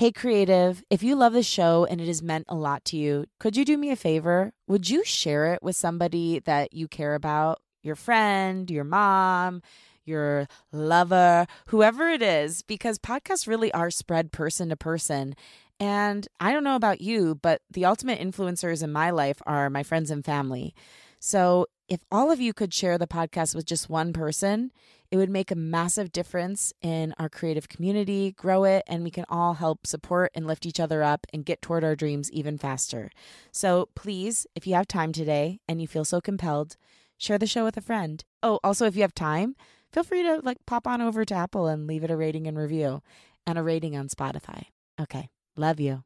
Hey, creative, if you love the show and it has meant a lot to you, could you do me a favor? Would you share it with somebody that you care about? Your friend, your mom, your lover, whoever it is, because podcasts really are spread person to person. And I don't know about you, but the ultimate influencers in my life are my friends and family. So if all of you could share the podcast with just one person, it would make a massive difference in our creative community, grow it, and we can all help support and lift each other up and get toward our dreams even faster. So please, if you have time today and you feel so compelled, share the show with a friend. Oh, also, if you have time, feel free to like pop on over to Apple and leave it a rating and review and a rating on Spotify. Okay, love you.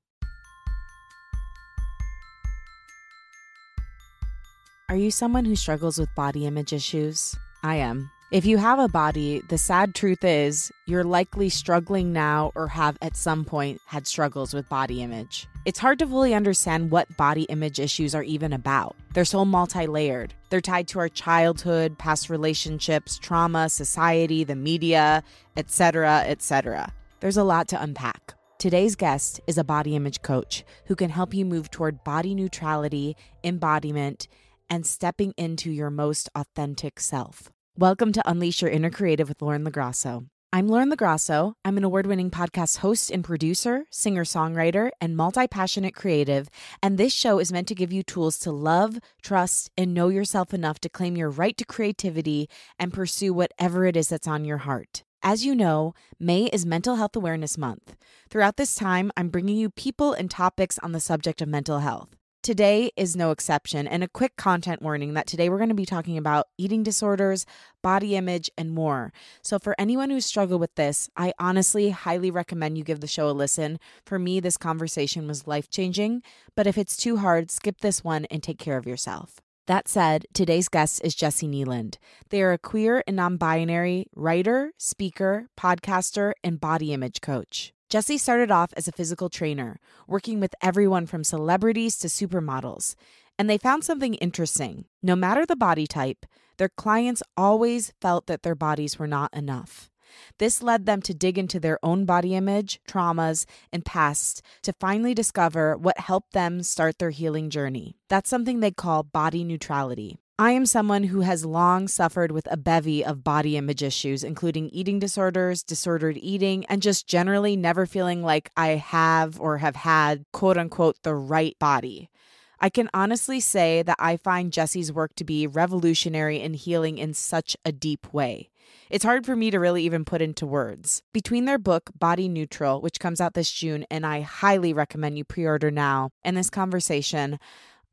Are you someone who struggles with body image issues? I am. If you have a body, the sad truth is you're likely struggling now or have at some point had struggles with body image. It's hard to fully understand what body image issues are even about. They're so multi layered. They're tied to our childhood, past relationships, trauma, society, the media, etc., etc. There's a lot to unpack. Today's guest is a body image coach who can help you move toward body neutrality, embodiment, and stepping into your most authentic self. Welcome to Unleash Your Inner Creative with Lauren LaGrasso. I'm Lauren LaGrasso. I'm an award winning podcast host and producer, singer songwriter, and multi passionate creative. And this show is meant to give you tools to love, trust, and know yourself enough to claim your right to creativity and pursue whatever it is that's on your heart. As you know, May is Mental Health Awareness Month. Throughout this time, I'm bringing you people and topics on the subject of mental health. Today is no exception, and a quick content warning that today we're going to be talking about eating disorders, body image, and more. So, for anyone who's struggled with this, I honestly highly recommend you give the show a listen. For me, this conversation was life changing, but if it's too hard, skip this one and take care of yourself. That said, today's guest is Jessi Kneeland. They are a queer and non binary writer, speaker, podcaster, and body image coach. Jessi started off as a physical trainer, working with everyone from celebrities to supermodels. And they found something interesting. No matter the body type, their clients always felt that their bodies were not enough. This led them to dig into their own body image, traumas, and past to finally discover what helped them start their healing journey. That's something they call body neutrality. I am someone who has long suffered with a bevy of body image issues, including eating disorders, disordered eating, and just generally never feeling like I have or have had, quote unquote, the right body. I can honestly say that I find Jessi's work to be revolutionary in healing in such a deep way. It's hard for me to really even put into words. Between their book, Body Neutral, which comes out this June, and I highly recommend you pre order now, and this conversation,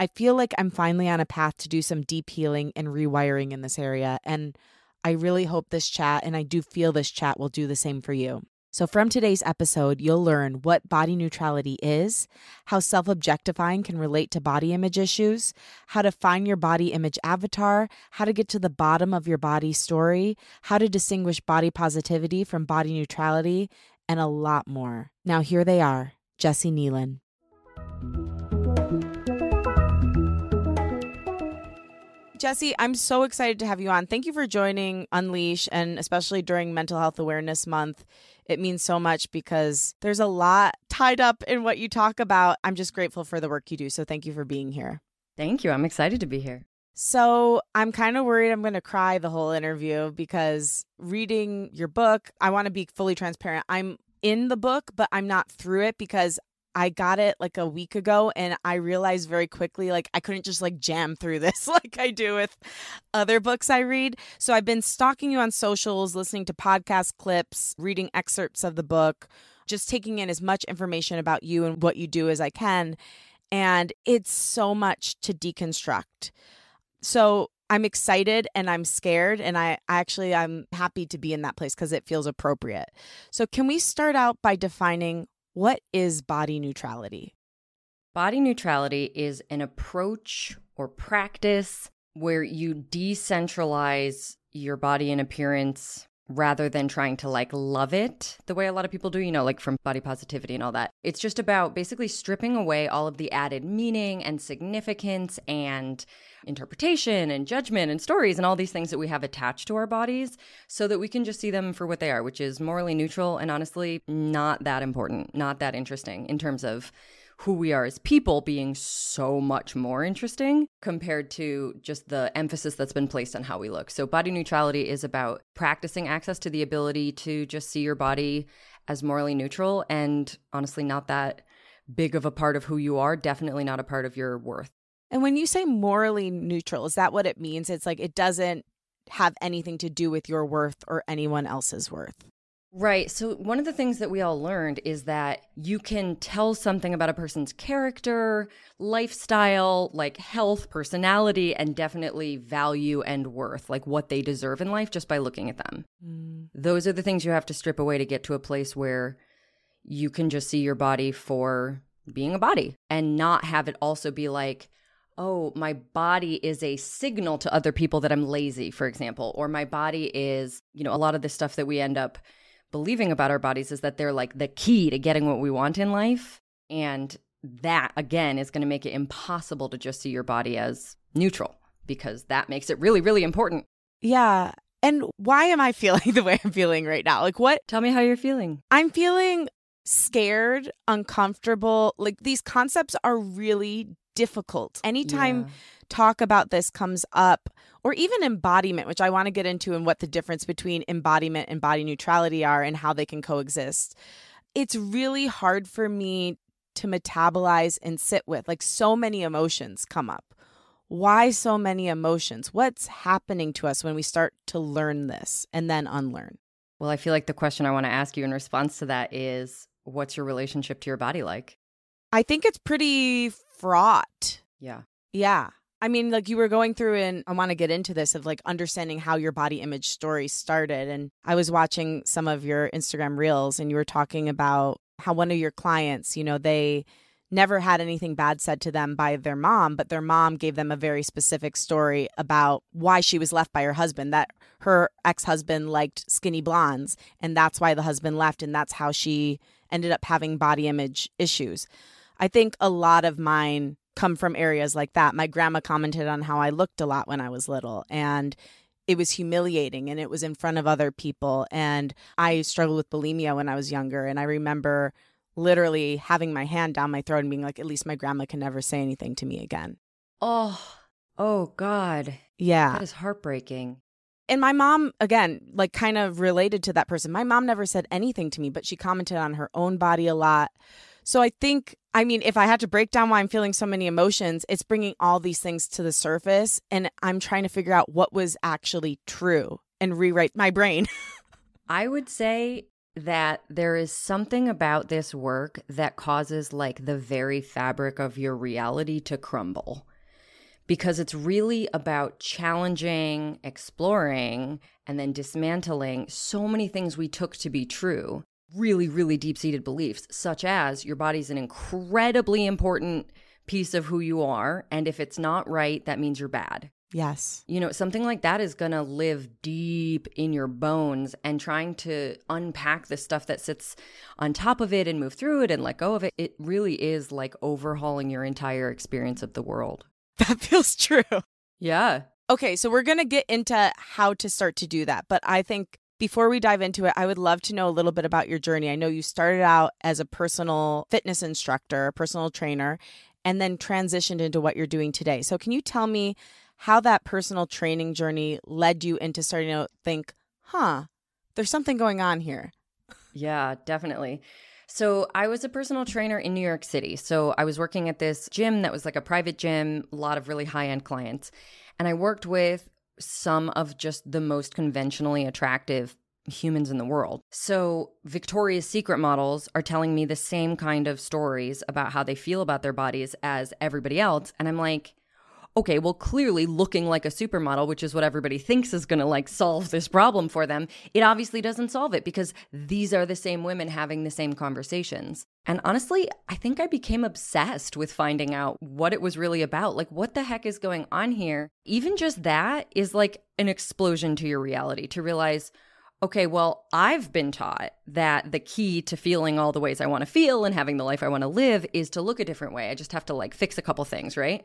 I feel like I'm finally on a path to do some deep healing and rewiring in this area. And I really hope this chat, and I do feel this chat will do the same for you. So, from today's episode, you'll learn what body neutrality is, how self objectifying can relate to body image issues, how to find your body image avatar, how to get to the bottom of your body story, how to distinguish body positivity from body neutrality, and a lot more. Now, here they are Jessi Kneeland. Jessi, I'm so excited to have you on. Thank you for joining Unleash and especially during Mental Health Awareness Month. It means so much because there's a lot tied up in what you talk about. I'm just grateful for the work you do. So thank you for being here. Thank you. I'm excited to be here. So I'm kind of worried I'm going to cry the whole interview because reading your book, I want to be fully transparent. I'm in the book, but I'm not through it because I got it like a week ago and I realized very quickly like I couldn't just like jam through this like I do with other books I read. So I've been stalking you on socials, listening to podcast clips, reading excerpts of the book, just taking in as much information about you and what you do as I can. And it's so much to deconstruct. So I'm excited and I'm scared and I actually I'm happy to be in that place because it feels appropriate. So can we start out by defining what is body neutrality? Body neutrality is an approach or practice where you decentralize your body and appearance rather than trying to like love it the way a lot of people do, you know, like from body positivity and all that. It's just about basically stripping away all of the added meaning and significance and interpretation and judgment and stories and all these things that we have attached to our bodies so that we can just see them for what they are, which is morally neutral and honestly not that important, not that interesting in terms of who we are as people being so much more interesting compared to just the emphasis that's been placed on how we look. So, body neutrality is about practicing access to the ability to just see your body as morally neutral and honestly not that big of a part of who you are, definitely not a part of your worth. And when you say morally neutral, is that what it means? It's like it doesn't have anything to do with your worth or anyone else's worth. Right. So, one of the things that we all learned is that you can tell something about a person's character, lifestyle, like health, personality, and definitely value and worth, like what they deserve in life just by looking at them. Mm. Those are the things you have to strip away to get to a place where you can just see your body for being a body and not have it also be like, oh, my body is a signal to other people that I'm lazy, for example, or my body is, you know, a lot of the stuff that we end up believing about our bodies is that they're like the key to getting what we want in life. And that, again, is going to make it impossible to just see your body as neutral because that makes it really, really important. Yeah. And why am I feeling the way I'm feeling right now? Like, what? Tell me how you're feeling. I'm feeling scared, uncomfortable. Like, these concepts are really difficult. Anytime yeah. talk about this comes up, or even embodiment, which I want to get into and what the difference between embodiment and body neutrality are and how they can coexist. It's really hard for me to metabolize and sit with. Like so many emotions come up. Why so many emotions? What's happening to us when we start to learn this and then unlearn? Well, I feel like the question I want to ask you in response to that is what's your relationship to your body like? I think it's pretty fraught. Yeah. Yeah. I mean, like you were going through, and I want to get into this of like understanding how your body image story started. And I was watching some of your Instagram reels, and you were talking about how one of your clients, you know, they never had anything bad said to them by their mom, but their mom gave them a very specific story about why she was left by her husband, that her ex husband liked skinny blondes, and that's why the husband left, and that's how she ended up having body image issues. I think a lot of mine come from areas like that. My grandma commented on how I looked a lot when I was little and it was humiliating and it was in front of other people and I struggled with bulimia when I was younger and I remember literally having my hand down my throat and being like at least my grandma can never say anything to me again. Oh. Oh god. Yeah. That is heartbreaking. And my mom, again, like kind of related to that person. My mom never said anything to me, but she commented on her own body a lot. So I think, I mean, if I had to break down why I'm feeling so many emotions, it's bringing all these things to the surface. And I'm trying to figure out what was actually true and rewrite my brain. I would say that there is something about this work that causes like the very fabric of your reality to crumble because it's really about challenging, exploring, and then dismantling so many things we took to be true really, really deep seated beliefs, such as your body's an incredibly important piece of who you are. And if it's not right, that means you're bad. Yes. You know, something like that is going to live deep in your bones and trying to unpack the stuff that sits on top of it and move through it and let go of it. It really is like overhauling your entire experience of the world. That feels true. Yeah. Okay, so we're going to get into how to start to do that. But I think before we dive into it, I would love to know a little bit about your journey. I know you started out as a personal fitness instructor, personal trainer, and then transitioned into what you're doing today. So, can you tell me how that personal training journey led you into starting to think, huh, there's something going on here? Yeah, definitely. So, I was a personal trainer in New York City. So, I was working at this gym that was like a private gym, a lot of really high end clients. And I worked with some of just the most conventionally attractive humans in the world. So, Victoria's Secret models are telling me the same kind of stories about how they feel about their bodies as everybody else. And I'm like, okay, well, clearly looking like a supermodel, which is what everybody thinks is going to like solve this problem for them, it obviously doesn't solve it because these are the same women having the same conversations. And honestly, I think I became obsessed with finding out what it was really about. Like, what the heck is going on here? Even just that is like an explosion to your reality to realize, okay, well, I've been taught that the key to feeling all the ways I want to feel and having the life I want to live is to look a different way. I just have to like fix a couple things, right?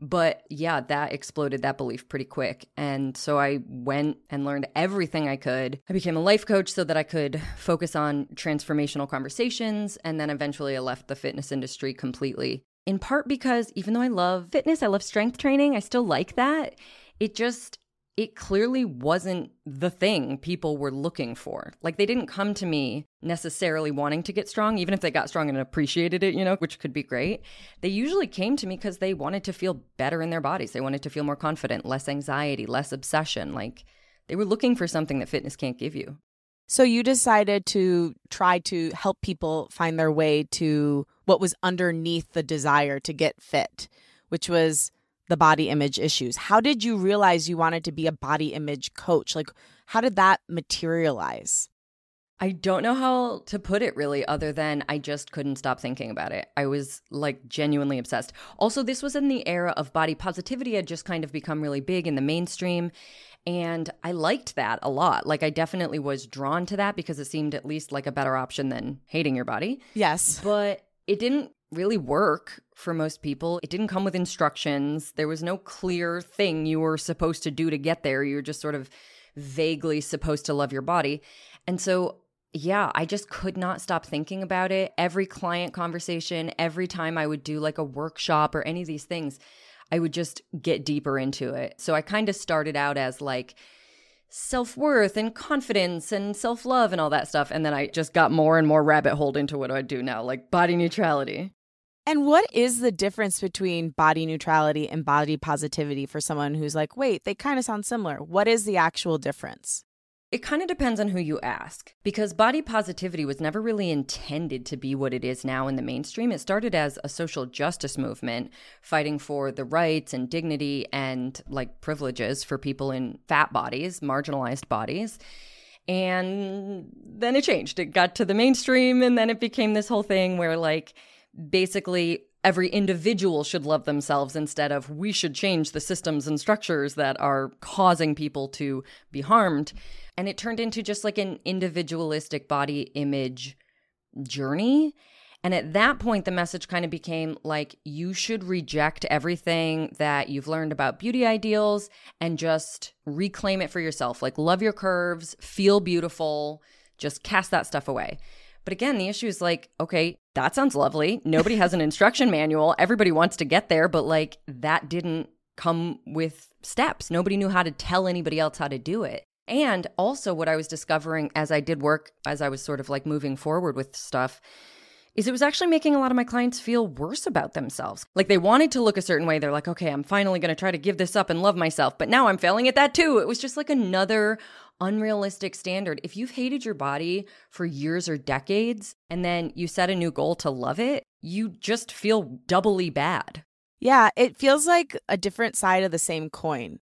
But yeah, that exploded that belief pretty quick. And so I went and learned everything I could. I became a life coach so that I could focus on transformational conversations. And then eventually I left the fitness industry completely. In part because even though I love fitness, I love strength training, I still like that. It just it clearly wasn't the thing people were looking for. Like they didn't come to me necessarily wanting to get strong, even if they got strong and appreciated it, you know, which could be great. They usually came to me because they wanted to feel better in their bodies. They wanted to feel more confident, less anxiety, less obsession. Like they were looking for something that fitness can't give you. So you decided to try to help people find their way to what was underneath the desire to get fit, which was the body image issues. How did you realize you wanted to be a body image coach? Like, how did that materialize? I don't know how to put it really, other than I just couldn't stop thinking about it. I was like genuinely obsessed. Also, this was in the era of body positivity, had just kind of become really big in the mainstream. And I liked that a lot. Like, I definitely was drawn to that because it seemed at least like a better option than hating your body. Yes. But it didn't really work for most people. It didn't come with instructions. There was no clear thing you were supposed to do to get there. You're just sort of vaguely supposed to love your body. And so, yeah, I just could not stop thinking about it. Every client conversation, every time I would do like a workshop or any of these things, I would just get deeper into it. So I kind of started out as like, self worth and confidence and self love and all that stuff. And then I just got more and more rabbit holed into what do I do now, like body neutrality. And what is the difference between body neutrality and body positivity for someone who's like, wait, they kind of sound similar? What is the actual difference? It kind of depends on who you ask because body positivity was never really intended to be what it is now in the mainstream. It started as a social justice movement fighting for the rights and dignity and like privileges for people in fat bodies, marginalized bodies. And then it changed. It got to the mainstream and then it became this whole thing where like basically every individual should love themselves instead of we should change the systems and structures that are causing people to be harmed. And it turned into just like an individualistic body image journey. And at that point, the message kind of became like you should reject everything that you've learned about beauty ideals and just reclaim it for yourself. Like, love your curves, feel beautiful, just cast that stuff away. But again, the issue is like, okay, that sounds lovely. Nobody has an instruction manual. Everybody wants to get there, but like that didn't come with steps. Nobody knew how to tell anybody else how to do it. And also, what I was discovering as I did work, as I was sort of like moving forward with stuff, is it was actually making a lot of my clients feel worse about themselves. Like they wanted to look a certain way. They're like, okay, I'm finally going to try to give this up and love myself. But now I'm failing at that too. It was just like another unrealistic standard. If you've hated your body for years or decades and then you set a new goal to love it, you just feel doubly bad. Yeah, it feels like a different side of the same coin.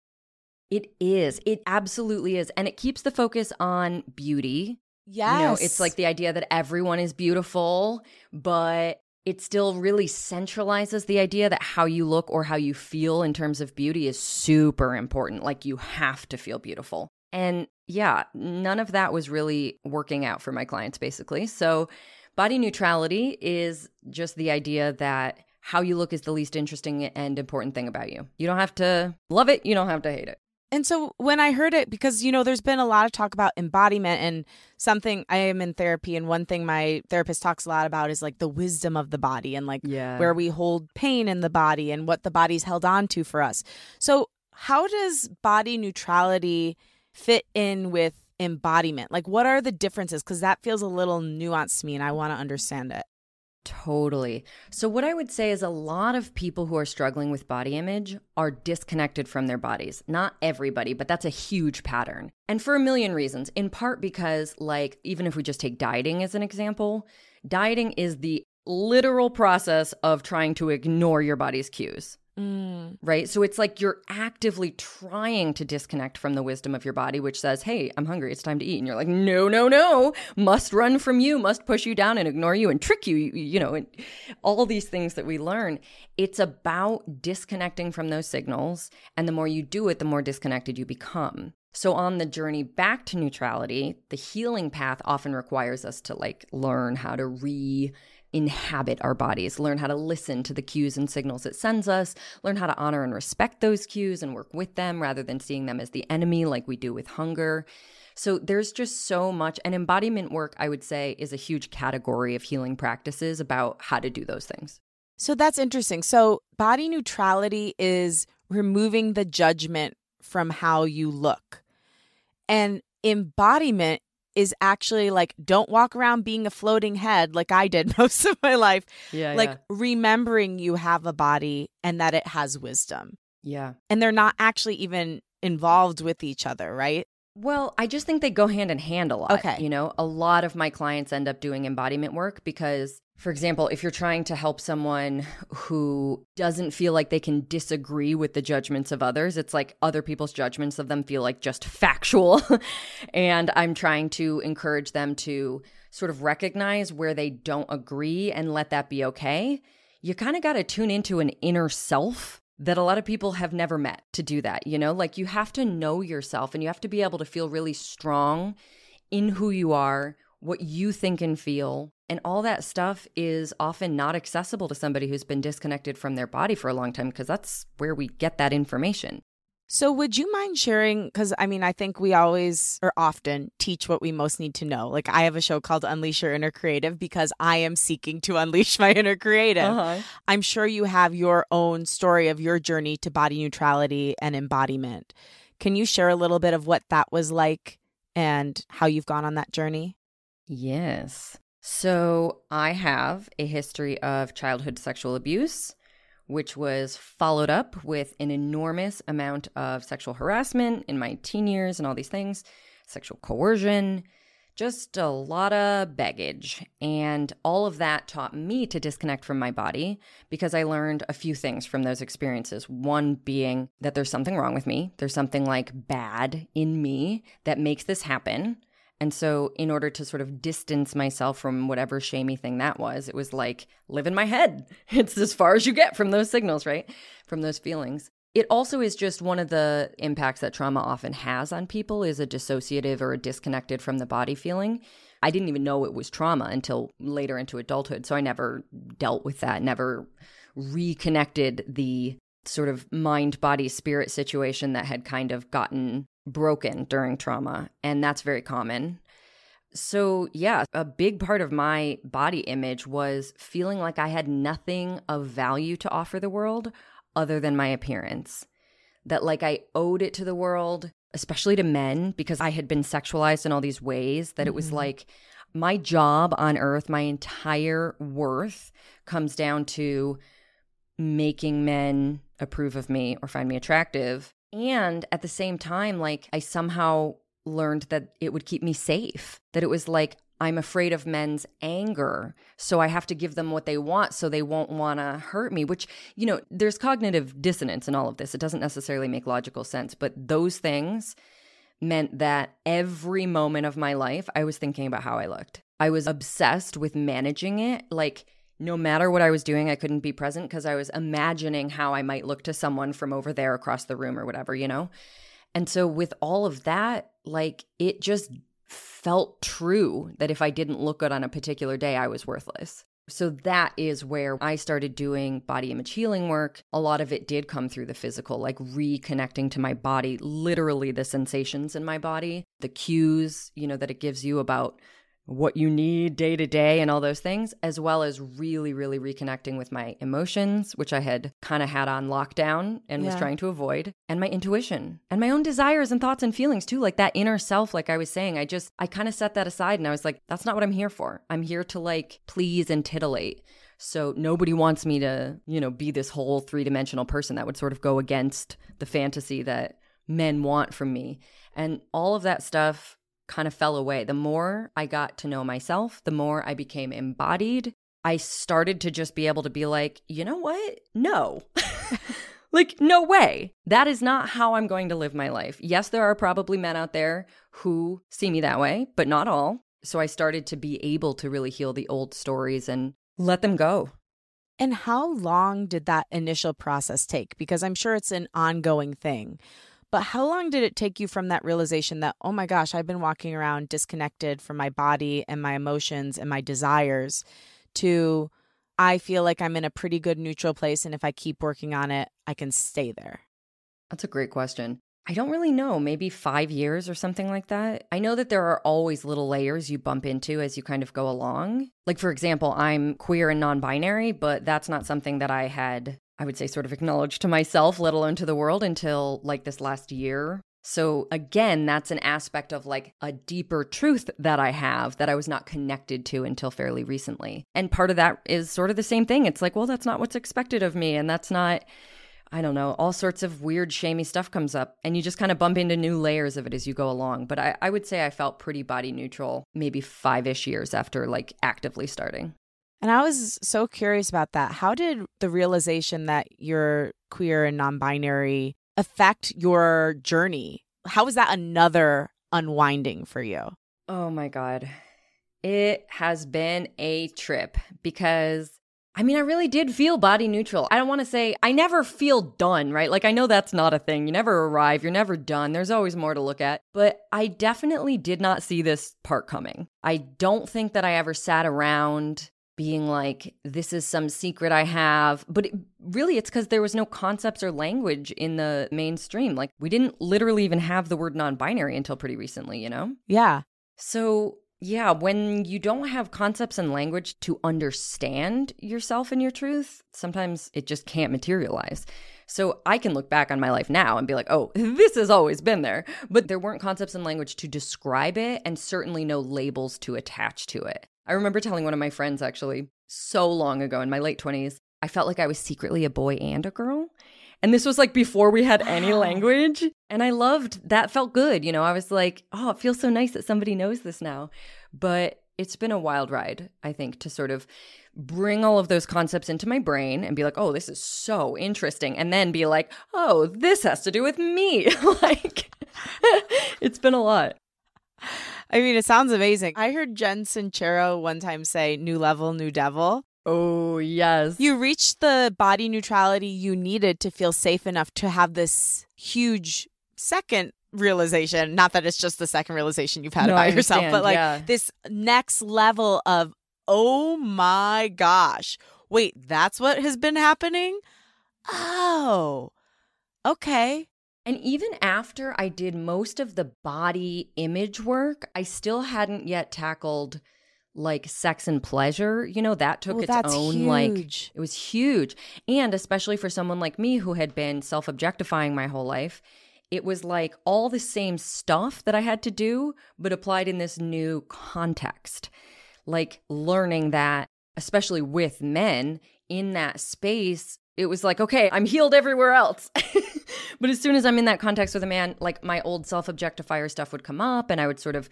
It is. It absolutely is. And it keeps the focus on beauty. Yes. You know, it's like the idea that everyone is beautiful, but it still really centralizes the idea that how you look or how you feel in terms of beauty is super important. Like you have to feel beautiful. And yeah, none of that was really working out for my clients, basically. So, body neutrality is just the idea that how you look is the least interesting and important thing about you. You don't have to love it, you don't have to hate it. And so when I heard it, because, you know, there's been a lot of talk about embodiment and something I am in therapy. And one thing my therapist talks a lot about is like the wisdom of the body and like yeah. where we hold pain in the body and what the body's held on to for us. So, how does body neutrality fit in with embodiment? Like, what are the differences? Because that feels a little nuanced to me and I want to understand it. Totally. So, what I would say is a lot of people who are struggling with body image are disconnected from their bodies. Not everybody, but that's a huge pattern. And for a million reasons. In part because, like, even if we just take dieting as an example, dieting is the literal process of trying to ignore your body's cues. Mm. Right. So it's like you're actively trying to disconnect from the wisdom of your body, which says, Hey, I'm hungry. It's time to eat. And you're like, No, no, no. Must run from you, must push you down and ignore you and trick you, you know, and all these things that we learn. It's about disconnecting from those signals. And the more you do it, the more disconnected you become. So, on the journey back to neutrality, the healing path often requires us to like learn how to re inhabit our bodies, learn how to listen to the cues and signals it sends us, learn how to honor and respect those cues and work with them rather than seeing them as the enemy like we do with hunger. So there's just so much. And embodiment work, I would say, is a huge category of healing practices about how to do those things. So that's interesting. So body neutrality is removing the judgment from how you look. And embodiment is actually like don't walk around being a floating head like I did most of my life. Yeah. Like yeah. remembering you have a body and that it has wisdom. Yeah. And they're not actually even involved with each other, right? Well, I just think they go hand in hand a lot. Okay. You know, a lot of my clients end up doing embodiment work because, for example, if you're trying to help someone who doesn't feel like they can disagree with the judgments of others, it's like other people's judgments of them feel like just factual. and I'm trying to encourage them to sort of recognize where they don't agree and let that be okay. You kind of got to tune into an inner self that a lot of people have never met to do that. You know, like you have to know yourself and you have to be able to feel really strong in who you are, what you think and feel. And all that stuff is often not accessible to somebody who's been disconnected from their body for a long time because that's where we get that information. So, would you mind sharing? Because I mean, I think we always or often teach what we most need to know. Like, I have a show called Unleash Your Inner Creative because I am seeking to unleash my inner creative. Uh-huh. I'm sure you have your own story of your journey to body neutrality and embodiment. Can you share a little bit of what that was like and how you've gone on that journey? Yes. So, I have a history of childhood sexual abuse which was followed up with an enormous amount of sexual harassment in my teen years and all these things, sexual coercion, just a lot of baggage. And all of that taught me to disconnect from my body because I learned a few things from those experiences. One being that there's something wrong with me, there's something like bad in me that makes this happen. And so, in order to sort of distance myself from whatever shamey thing that was, it was like live in my head. It's as far as you get from those signals, right? From those feelings. It also is just one of the impacts that trauma often has on people is a dissociative or a disconnected from the body feeling. I didn't even know it was trauma until later into adulthood. So I never dealt with that, never reconnected the sort of mind body spirit situation that had kind of gotten broken during trauma, and that's very common. So, yeah, a big part of my body image was feeling like I had nothing of value to offer the world other than my appearance. That, like, I owed it to the world, especially to men, because I had been sexualized in all these ways, that mm-hmm. it was mm-hmm. like my job on earth, my entire worth comes down to making men approve of me or find me attractive. And at the same time, like I somehow learned that it would keep me safe, that it was like, I'm afraid of men's anger. So I have to give them what they want so they won't want to hurt me, which, you know, there's cognitive dissonance in all of this. It doesn't necessarily make logical sense, but those things meant that every moment of my life, I was thinking about how I looked. I was obsessed with managing it. Like, no matter what I was doing, I couldn't be present because I was imagining how I might look to someone from over there across the room or whatever, you know? And so, with all of that, like it just felt true that if I didn't look good on a particular day, I was worthless. So that is where I started doing body image healing work. A lot of it did come through the physical, like reconnecting to my body, literally the sensations in my body, the cues, you know, that it gives you about what you need day to day and all those things, as well as really, really reconnecting with my emotions, which I had kind of had on lockdown and yeah. was trying to avoid, and my intuition and my own desires and thoughts and feelings too. Like that inner self, like I was saying, I just, I kind of set that aside and I was like, that's not what I'm here for. I'm here to like please and titillate. So nobody wants me to, you know, be this whole three dimensional person that would sort of go against the fantasy that men want from me. And all of that stuff kind of fell away. The more I got to know myself, the more I became embodied. I started to just be able to be like, you know what? No. like, no way. That is not how I'm going to live my life. Yes, there are probably men out there who see me that way, but not all. So I started to be able to really heal the old stories and let them go. And how long did that initial process take? Because I'm sure it's an ongoing thing. But how long did it take you from that realization that, oh my gosh, I've been walking around disconnected from my body and my emotions and my desires to I feel like I'm in a pretty good neutral place. And if I keep working on it, I can stay there? That's a great question. I don't really know, maybe five years or something like that. I know that there are always little layers you bump into as you kind of go along. Like, for example, I'm queer and non binary, but that's not something that I had, I would say, sort of acknowledge to myself, let alone to the world until like this last year. So, again, that's an aspect of like a deeper truth that I have that I was not connected to until fairly recently. And part of that is sort of the same thing. It's like, well, that's not what's expected of me. And that's not I don't know, all sorts of weird, shamey stuff comes up, and you just kind of bump into new layers of it as you go along. But I, I would say I felt pretty body neutral maybe five ish years after like actively starting. And I was so curious about that. How did the realization that you're queer and non binary affect your journey? How was that another unwinding for you? Oh my God. It has been a trip because I mean, I really did feel body neutral. I don't want to say I never feel done, right? Like, I know that's not a thing. You never arrive, you're never done. There's always more to look at. But I definitely did not see this part coming. I don't think that I ever sat around being like, this is some secret I have. But it, really, it's because there was no concepts or language in the mainstream. Like, we didn't literally even have the word non binary until pretty recently, you know? Yeah. So yeah, when you don't have concepts and language to understand yourself and your truth, sometimes it just can't materialize. So I can look back on my life now and be like, oh, this has always been there. But there weren't concepts and language to describe it, and certainly no labels to attach to it. I remember telling one of my friends actually so long ago in my late 20s, I felt like I was secretly a boy and a girl. And this was like before we had any language. And I loved that felt good. You know, I was like, oh, it feels so nice that somebody knows this now. But it's been a wild ride, I think, to sort of bring all of those concepts into my brain and be like, oh, this is so interesting. And then be like, oh, this has to do with me. like, it's been a lot. I mean, it sounds amazing. I heard Jen Sincero one time say, new level, new devil. Oh, yes. You reached the body neutrality you needed to feel safe enough to have this huge second realization. Not that it's just the second realization you've had no, about yourself, but like yeah. this next level of, oh my gosh, wait, that's what has been happening? Oh, okay. And even after I did most of the body image work, I still hadn't yet tackled like sex and pleasure, you know, that took its own huge. like it was huge. And especially for someone like me who had been self-objectifying my whole life, it was like all the same stuff that I had to do but applied in this new context. Like learning that especially with men in that space, it was like, okay, I'm healed everywhere else. but as soon as I'm in that context with a man, like my old self-objectifier stuff would come up and I would sort of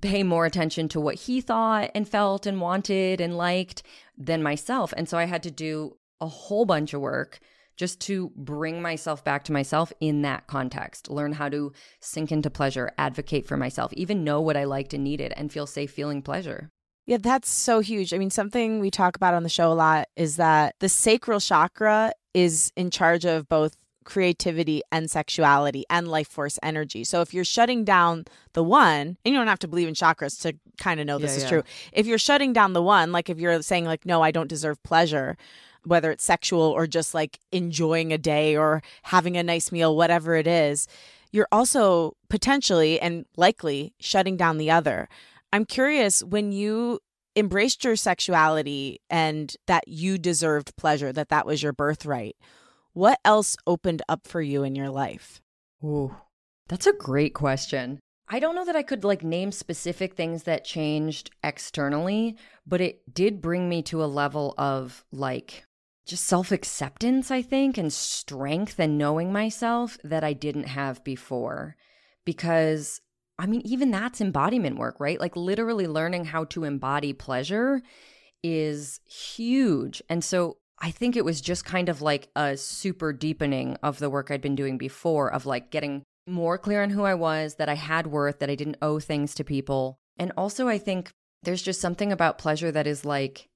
pay more attention to what he thought and felt and wanted and liked than myself. And so I had to do a whole bunch of work just to bring myself back to myself in that context, learn how to sink into pleasure, advocate for myself, even know what I liked and needed, and feel safe feeling pleasure. Yeah, that's so huge. I mean, something we talk about on the show a lot is that the sacral chakra is in charge of both creativity and sexuality and life force energy. So if you're shutting down the one, and you don't have to believe in chakras to kind of know this yeah, is yeah. true. If you're shutting down the one, like if you're saying like no, I don't deserve pleasure, whether it's sexual or just like enjoying a day or having a nice meal, whatever it is, you're also potentially and likely shutting down the other. I'm curious when you embraced your sexuality and that you deserved pleasure, that that was your birthright what else opened up for you in your life? Ooh, that's a great question. I don't know that I could like name specific things that changed externally, but it did bring me to a level of like just self acceptance, I think, and strength and knowing myself that I didn't have before. Because, I mean, even that's embodiment work, right? Like literally learning how to embody pleasure is huge. And so I think it was just kind of like a super deepening of the work I'd been doing before, of like getting more clear on who I was, that I had worth, that I didn't owe things to people. And also, I think there's just something about pleasure that is like,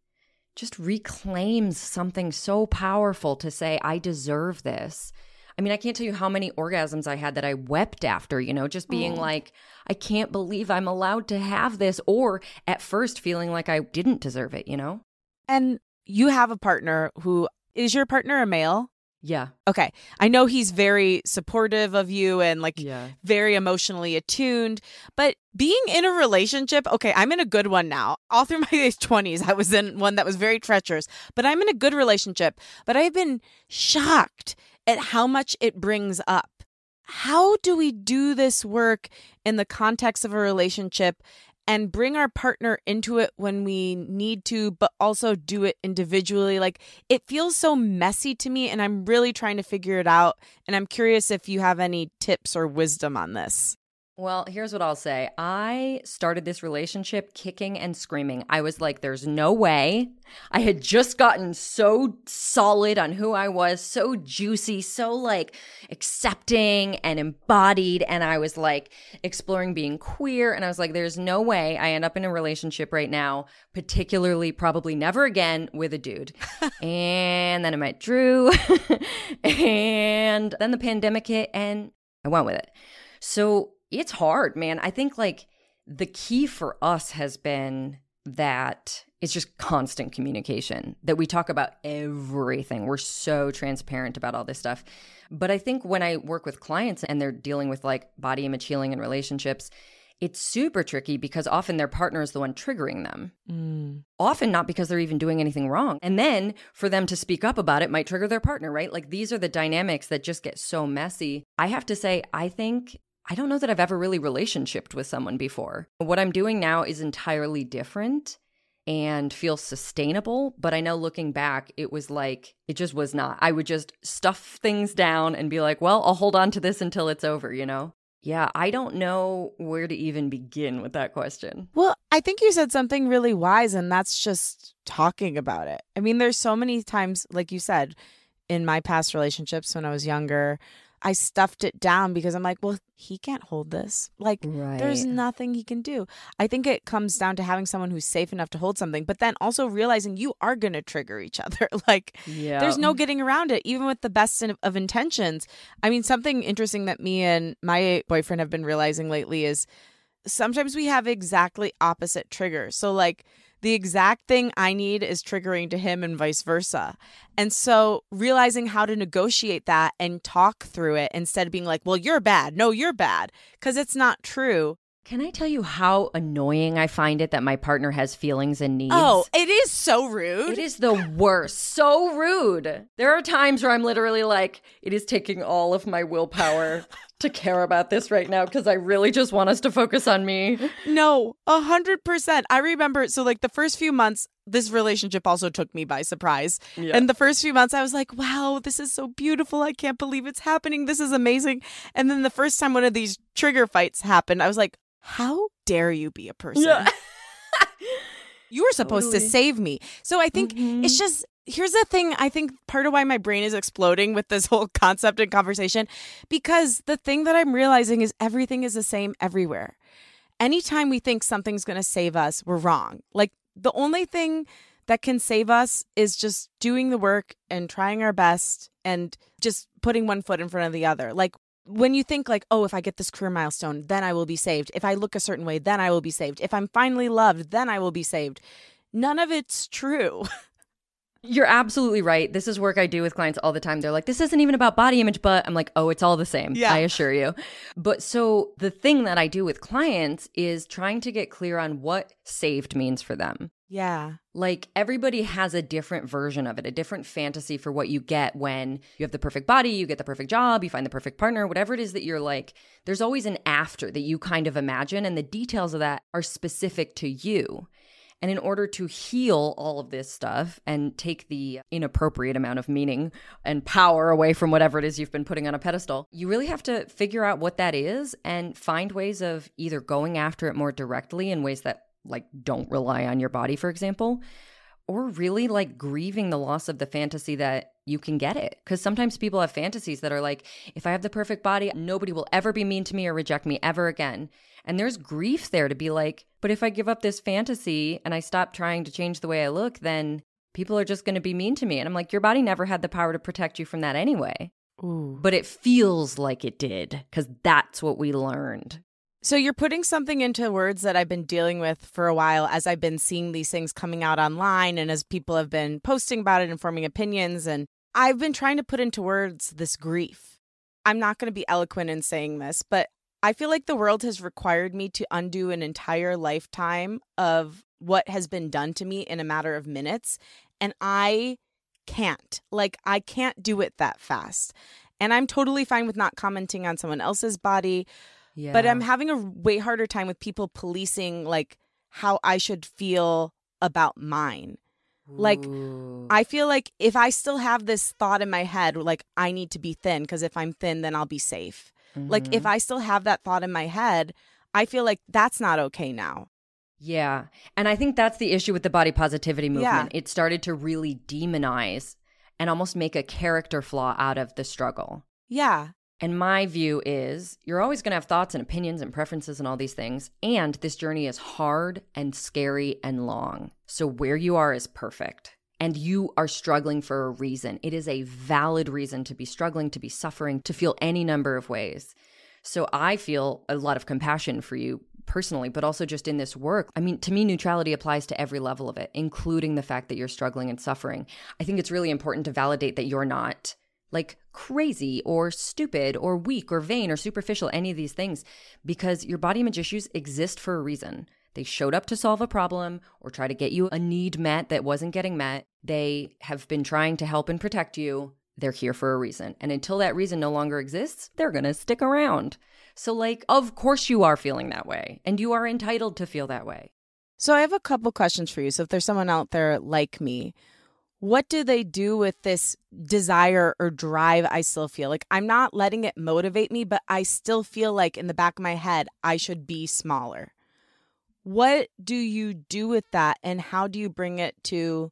just reclaims something so powerful to say, I deserve this. I mean, I can't tell you how many orgasms I had that I wept after, you know, just being mm. like, I can't believe I'm allowed to have this, or at first feeling like I didn't deserve it, you know? And you have a partner who is your partner a male? Yeah. Okay. I know he's very supportive of you and like Yeah. very emotionally attuned, but being in a relationship, okay, I'm in a good one now. All through my 20s, I was in one that was very treacherous, but I'm in a good relationship. But I've been shocked at how much it brings up. How do we do this work in the context of a relationship and bring our partner into it when we need to, but also do it individually? Like it feels so messy to me, and I'm really trying to figure it out. And I'm curious if you have any tips or wisdom on this. Well, here's what I'll say. I started this relationship kicking and screaming. I was like, there's no way. I had just gotten so solid on who I was, so juicy, so like accepting and embodied. And I was like exploring being queer. And I was like, there's no way I end up in a relationship right now, particularly probably never again with a dude. and then I met Drew. and then the pandemic hit and I went with it. So it's hard, man. I think like the key for us has been that it's just constant communication, that we talk about everything. We're so transparent about all this stuff. But I think when I work with clients and they're dealing with like body image healing and relationships, it's super tricky because often their partner is the one triggering them. Mm. Often not because they're even doing anything wrong. And then for them to speak up about it might trigger their partner, right? Like these are the dynamics that just get so messy. I have to say, I think I don't know that I've ever really relationshiped with someone before. What I'm doing now is entirely different and feels sustainable, but I know looking back, it was like it just was not. I would just stuff things down and be like, "Well, I'll hold on to this until it's over," you know? Yeah, I don't know where to even begin with that question. Well, I think you said something really wise, and that's just talking about it. I mean, there's so many times, like you said, in my past relationships when I was younger, I stuffed it down because I'm like, well, he can't hold this. Like, there's nothing he can do. I think it comes down to having someone who's safe enough to hold something, but then also realizing you are going to trigger each other. like, Yeah. there's no getting around it, even with the best in- of intentions. I mean, something interesting that me and my boyfriend have been realizing lately is sometimes we have exactly opposite triggers. So, like, the exact thing I need is triggering to him and vice versa. And so, realizing how to negotiate that and talk through it instead of being like, well, you're bad. No, you're bad. Because it's not true. Can I tell you how annoying I find it that my partner has feelings and needs? Oh, it is so rude. It is the worst. So rude. There are times where I'm literally like, it is taking all of my willpower to care about this right now because I really just want us to focus on me. No, a hundred percent. I remember so like the first few months, this relationship also took me by surprise. Yeah. And the first few months I was like, wow, this is so beautiful. I can't believe it's happening. This is amazing. And then the first time one of these trigger fights happened, I was like, how dare you be a person? Yeah. You were supposed to save me. So I think Mhm. it's just here's the thing I think part of why my brain is exploding with this whole concept and conversation because the thing that I'm realizing is everything is the same everywhere. Anytime we think something's going to save us, we're wrong. Like the only thing that can save us is just doing the work and trying our best and just putting one foot in front of the other. Like when you think like, "Oh, if I get this career milestone, then I will be saved. If I look a certain way, then I will be saved. If I'm finally loved, then I will be saved." None of it's true. You're absolutely right. This is work I do with clients all the time. They're like, this isn't even about body image, but I'm like, oh, it's all the same. Yeah. I assure you. But so the thing that I do with clients is trying to get clear on what saved means for them. Yeah. Like everybody has a different version of it, a different fantasy for what you get when you have the perfect body, you get the perfect job, you find the perfect partner, whatever it is that you're like. There's always an after that you kind of imagine, and the details of that are specific to you. And in order to heal all of this stuff and take the inappropriate amount of meaning and power away from whatever it is you've been putting on a pedestal, you really have to figure out what that is and find ways of either going after it more directly in ways that like don't rely on your body, for example, or really like grieving the loss of the fantasy that you can get it. Because sometimes people have fantasies that are like, if I have the perfect body, nobody will ever be mean to me or reject me ever again. And there's grief there to be like, but if I give up this fantasy and I stop trying to change the way I look, then people are just going to be mean to me. And I'm like, your body never had the power to protect you from that anyway. Ooh. but it feels like it did because that's what we learned. So you're putting something into words that I've been dealing with for a while as I've been seeing these things coming out online and as people have been posting about it and forming opinions. And I've been trying to put into words this grief. I'm not going to be eloquent in saying this, but I feel like the world has required me to undo an entire lifetime of what has been done to me in a matter of minutes. And I can't. Like, I can't do it that fast. And I'm totally fine with not commenting on someone else's body. Yeah. But I'm having a way harder time with people policing, like, how I should feel about mine. like, Ooh. I feel like if I still have this thought in my head, like, I need to be thin, because if I'm thin, then I'll be safe. Like, Mhm. if I still have that thought in my head, I feel like that's not okay now. Yeah. And I think that's the issue with the body positivity movement. Yeah. It started to really demonize and almost make a character flaw out of the struggle. Yeah. And my view is you're always going to have thoughts and opinions and preferences and all these things. And this journey is hard and scary and long. So where you are is perfect. And you are struggling for a reason. It is a valid reason to be struggling, to be suffering, to feel any number of ways. So I feel a lot of compassion for you personally, but also just in this work. I mean, to me, neutrality applies to every level of it, including the fact that you're struggling and suffering. I think it's really important to validate that you're not like crazy or stupid or weak or vain or superficial, any of these things, because your body image issues exist for a reason. They showed up to solve a problem or try to get you a need met that wasn't getting met. They have been trying to help and protect you. They're here for a reason. And until that reason no longer exists, they're going to stick around. So, like, of course you are feeling that way, and you are entitled to feel that way. So I have a couple questions for you. So if there's someone out there like me, what do they do with this desire or drive I still feel? Like I'm not letting it motivate me, but I still feel like in the back of my head I should be smaller. What do you do with that and how do you bring it to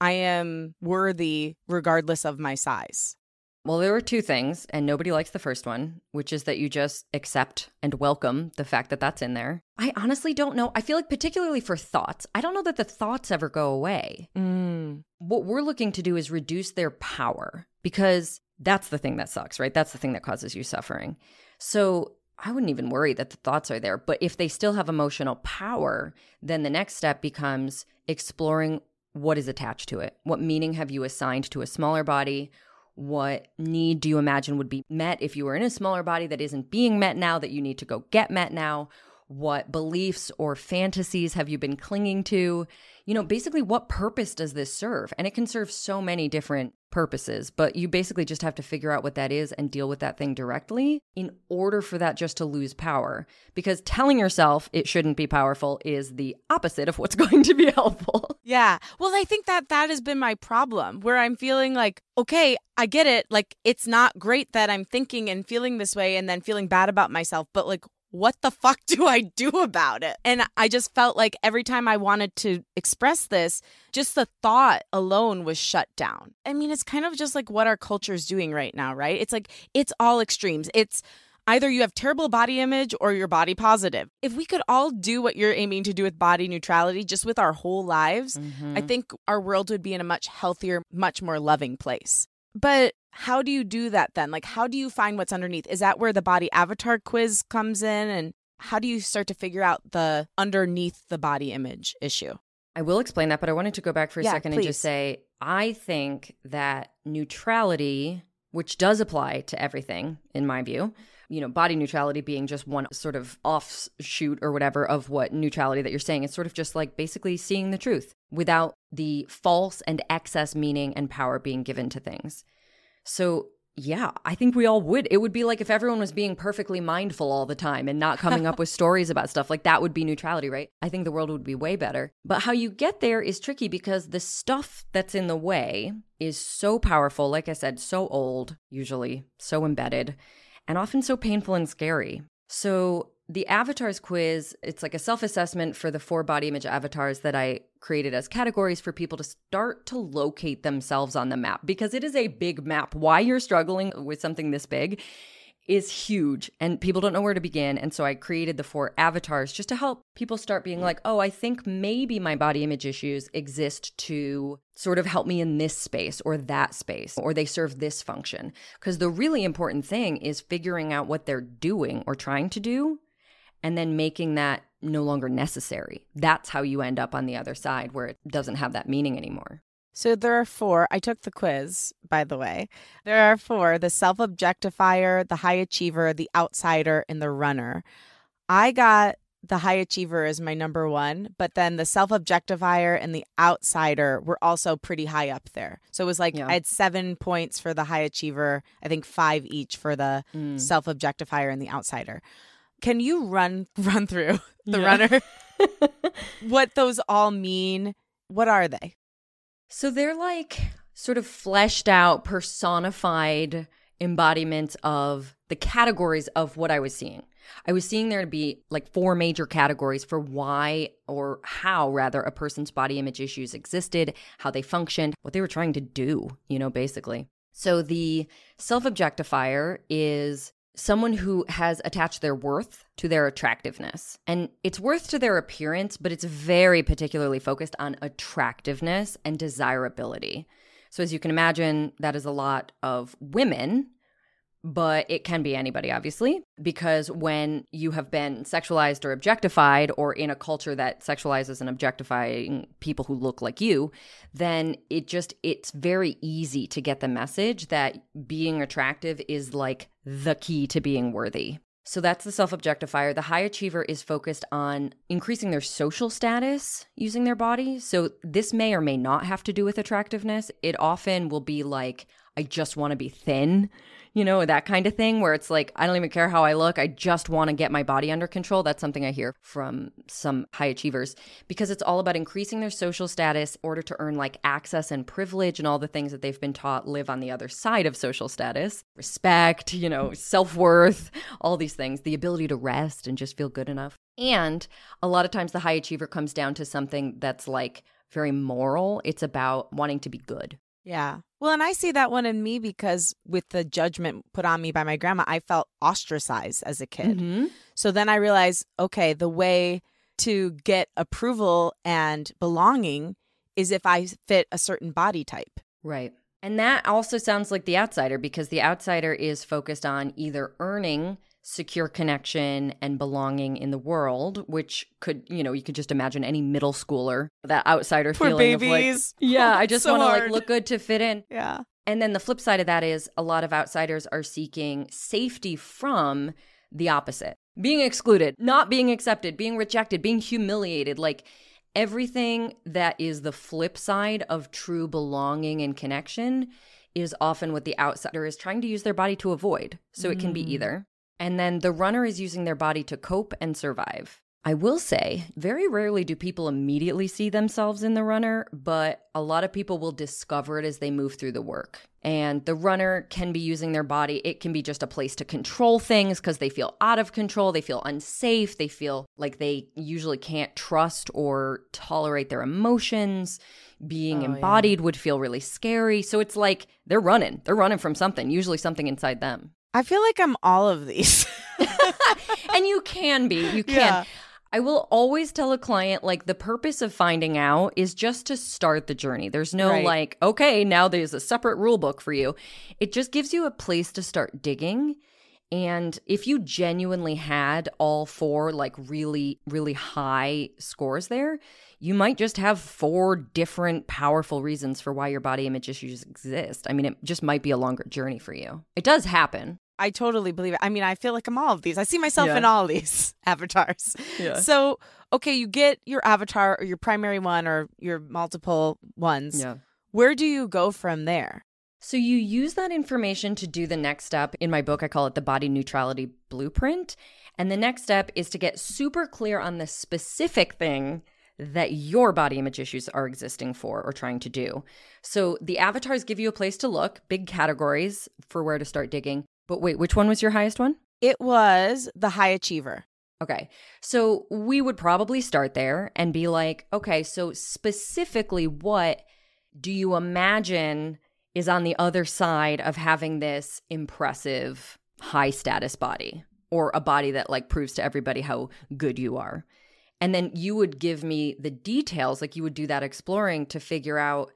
I am worthy regardless of my size? Well, there are two things, and nobody likes the first one, which is that you just accept and welcome the fact that that's in there. I honestly don't know. I feel like, particularly for thoughts, I don't know that the thoughts ever go away. Mm. What we're looking to do is reduce their power because that's the thing that sucks, right? That's the thing that causes you suffering. So I wouldn't even worry that the thoughts are there. But if they still have emotional power, then the next step becomes exploring what is attached to it. What meaning have you assigned to a smaller body? What need do you imagine would be met if you were in a smaller body that isn't being met now, that you need to go get met now? What beliefs or fantasies have you been clinging to? You know, basically, what purpose does this serve? And it can serve so many different purposes, but you basically just have to figure out what that is and deal with that thing directly in order for that just to lose power. Because telling yourself it shouldn't be powerful is the opposite of what's going to be helpful. Yeah. Well, I think that that has been my problem where I'm feeling like, okay, I get it. Like, it's not great that I'm thinking and feeling this way and then feeling bad about myself, but like, what the fuck do I do about it? And I just felt like every time I wanted to express this, just the thought alone was shut down. I mean, it's kind of just like what our culture is doing right now, right? It's like, it's all extremes. It's, Either you have terrible body image or you're body positive. If we could all do what you're aiming to do with body neutrality just with our whole lives, I mm-hmm. think our world would be in a much healthier, much more loving place. But how do you do that then? Like, how do you find what's underneath? Is that where the body avatar quiz comes in? And how do you start to figure out the underneath the body image issue? I will explain that, but I wanted to go back for a Yeah, second and just say I think that neutrality, which does apply to everything in my view, you know, body neutrality being just one sort of offshoot or whatever of what neutrality that you're saying. It's sort of just like basically seeing the truth without the false and excess meaning and power being given to things. So, yeah, I think we all would. It would be like if everyone was being perfectly mindful all the time and not coming up with stories about stuff. Like that would be neutrality, right? I think the world would be way better. But how you get there is tricky because the stuff that's in the way is so powerful. Like I said, so old, usually, so embedded, and often so painful and scary. So, the avatars quiz, it's like a self assessment for the four body image avatars that I created as categories for people to start to locate themselves on the map because it is a big map. Why you're struggling with something this big is huge and people don't know where to begin. And so I created the four avatars just to help people start being like, oh, I think maybe my body image issues exist to sort of help me in this space or that space, or they serve this function. Because the really important thing is figuring out what they're doing or trying to do and then making that no longer necessary. That's how you end up on the other side where it doesn't have that meaning anymore. So there are four. I took the quiz, by the way. There are four the self objectifier, the high achiever, the outsider, and the runner. I got the high achiever as my number one, but then the self objectifier and the outsider were also pretty high up there. So it was like Yeah. I had seven points for the high achiever, I think five each for the Mm. self objectifier and the outsider. Can you run run through the Yeah. runner? what those all mean? What are they? So they're like sort of fleshed out, personified embodiments of the categories of what I was seeing. I was seeing there to be like four major categories for why or how rather a person's body image issues existed, how they functioned, what they were trying to do, you know, basically. So the self objectifier is someone who has attached their worth to their attractiveness. And it's worth to their appearance, but it's very particularly focused on attractiveness and desirability. So, as you can imagine, that is a lot of women, but it can be anybody, obviously, because when you have been sexualized or objectified, or in a culture that sexualizes and objectifying people who look like you, then it just, it's very easy to get the message that being attractive is like the key to being worthy. So that's the self objectifier. The high achiever is focused on increasing their social status using their body. So this may or may not have to do with attractiveness. It often will be like, I just want to be thin, you know, that kind of thing where it's like, I don't even care how I look. I just want to get my body under control. That's something I hear from some high achievers because it's all about increasing their social status in order to earn like access and privilege and all the things that they've been taught live on the other side of social status respect, you know, self worth, all these things, the ability to rest and just feel good enough. And a lot of times the high achiever comes down to something that's like very moral. It's about wanting to be good. Yeah. Well, and I see that one in me because with the judgment put on me by my grandma, I felt ostracized as a kid. Mm-hmm. So then I realized, okay, the way to get approval and belonging is if I fit a certain body type. Right. And that also sounds like the outsider because the outsider is focused on either earning secure connection and belonging in the world, which could, you know, you could just imagine any middle schooler, that outsider Poor feeling of babies. like, yeah, I just So want to like look good to fit in. Yeah. And then the flip side of that is a lot of outsiders are seeking safety from the opposite being excluded, not being accepted, being rejected, being humiliated. Like everything that is the flip side of true belonging and connection is often what the outsider is trying to use their body to avoid. So it can be Mm. either. And then the runner is using their body to cope and survive. I will say, very rarely do people immediately see themselves in the runner, but a lot of people will discover it as they move through the work. And the runner can be using their body. It can be just a place to control things because they feel out of control. They feel unsafe. They feel like they usually can't trust or tolerate their emotions. Being Oh, yeah. embodied would feel really scary. So it's like they're running. They're running from something, usually something inside them. I feel like I'm all of these. and you can be. You can. Yeah. I will always tell a client like the purpose of finding out is just to start the journey. There's no Right. like, okay, now there's a separate rule book for you. It just gives you a place to start digging. And if you genuinely had all four like really, really high scores there, you might just have four different powerful reasons for why your body image issues exist. I mean, it just might be a longer journey for you. It does happen. I totally believe it. I mean, I feel like I'm all of these. I see myself Yeah. in all these avatars. Yeah. So, okay, you get your avatar or your primary one or your multiple ones. Yeah. Where do you go from there? So you use that information to do the next step. In my book, I call it the body neutrality blueprint. And the next step is to get super clear on the specific thing that your body image issues are existing for or trying to do. So the avatars give you a place to look, big categories for where to start digging. But wait, which one was your highest one? It was the high achiever. Okay. So we would probably start there and be like, okay, so specifically, what do you imagine is on the other side of having this impressive high status body or a body that like proves to everybody how good you are. And then you would give me the details, like you would do that exploring to figure out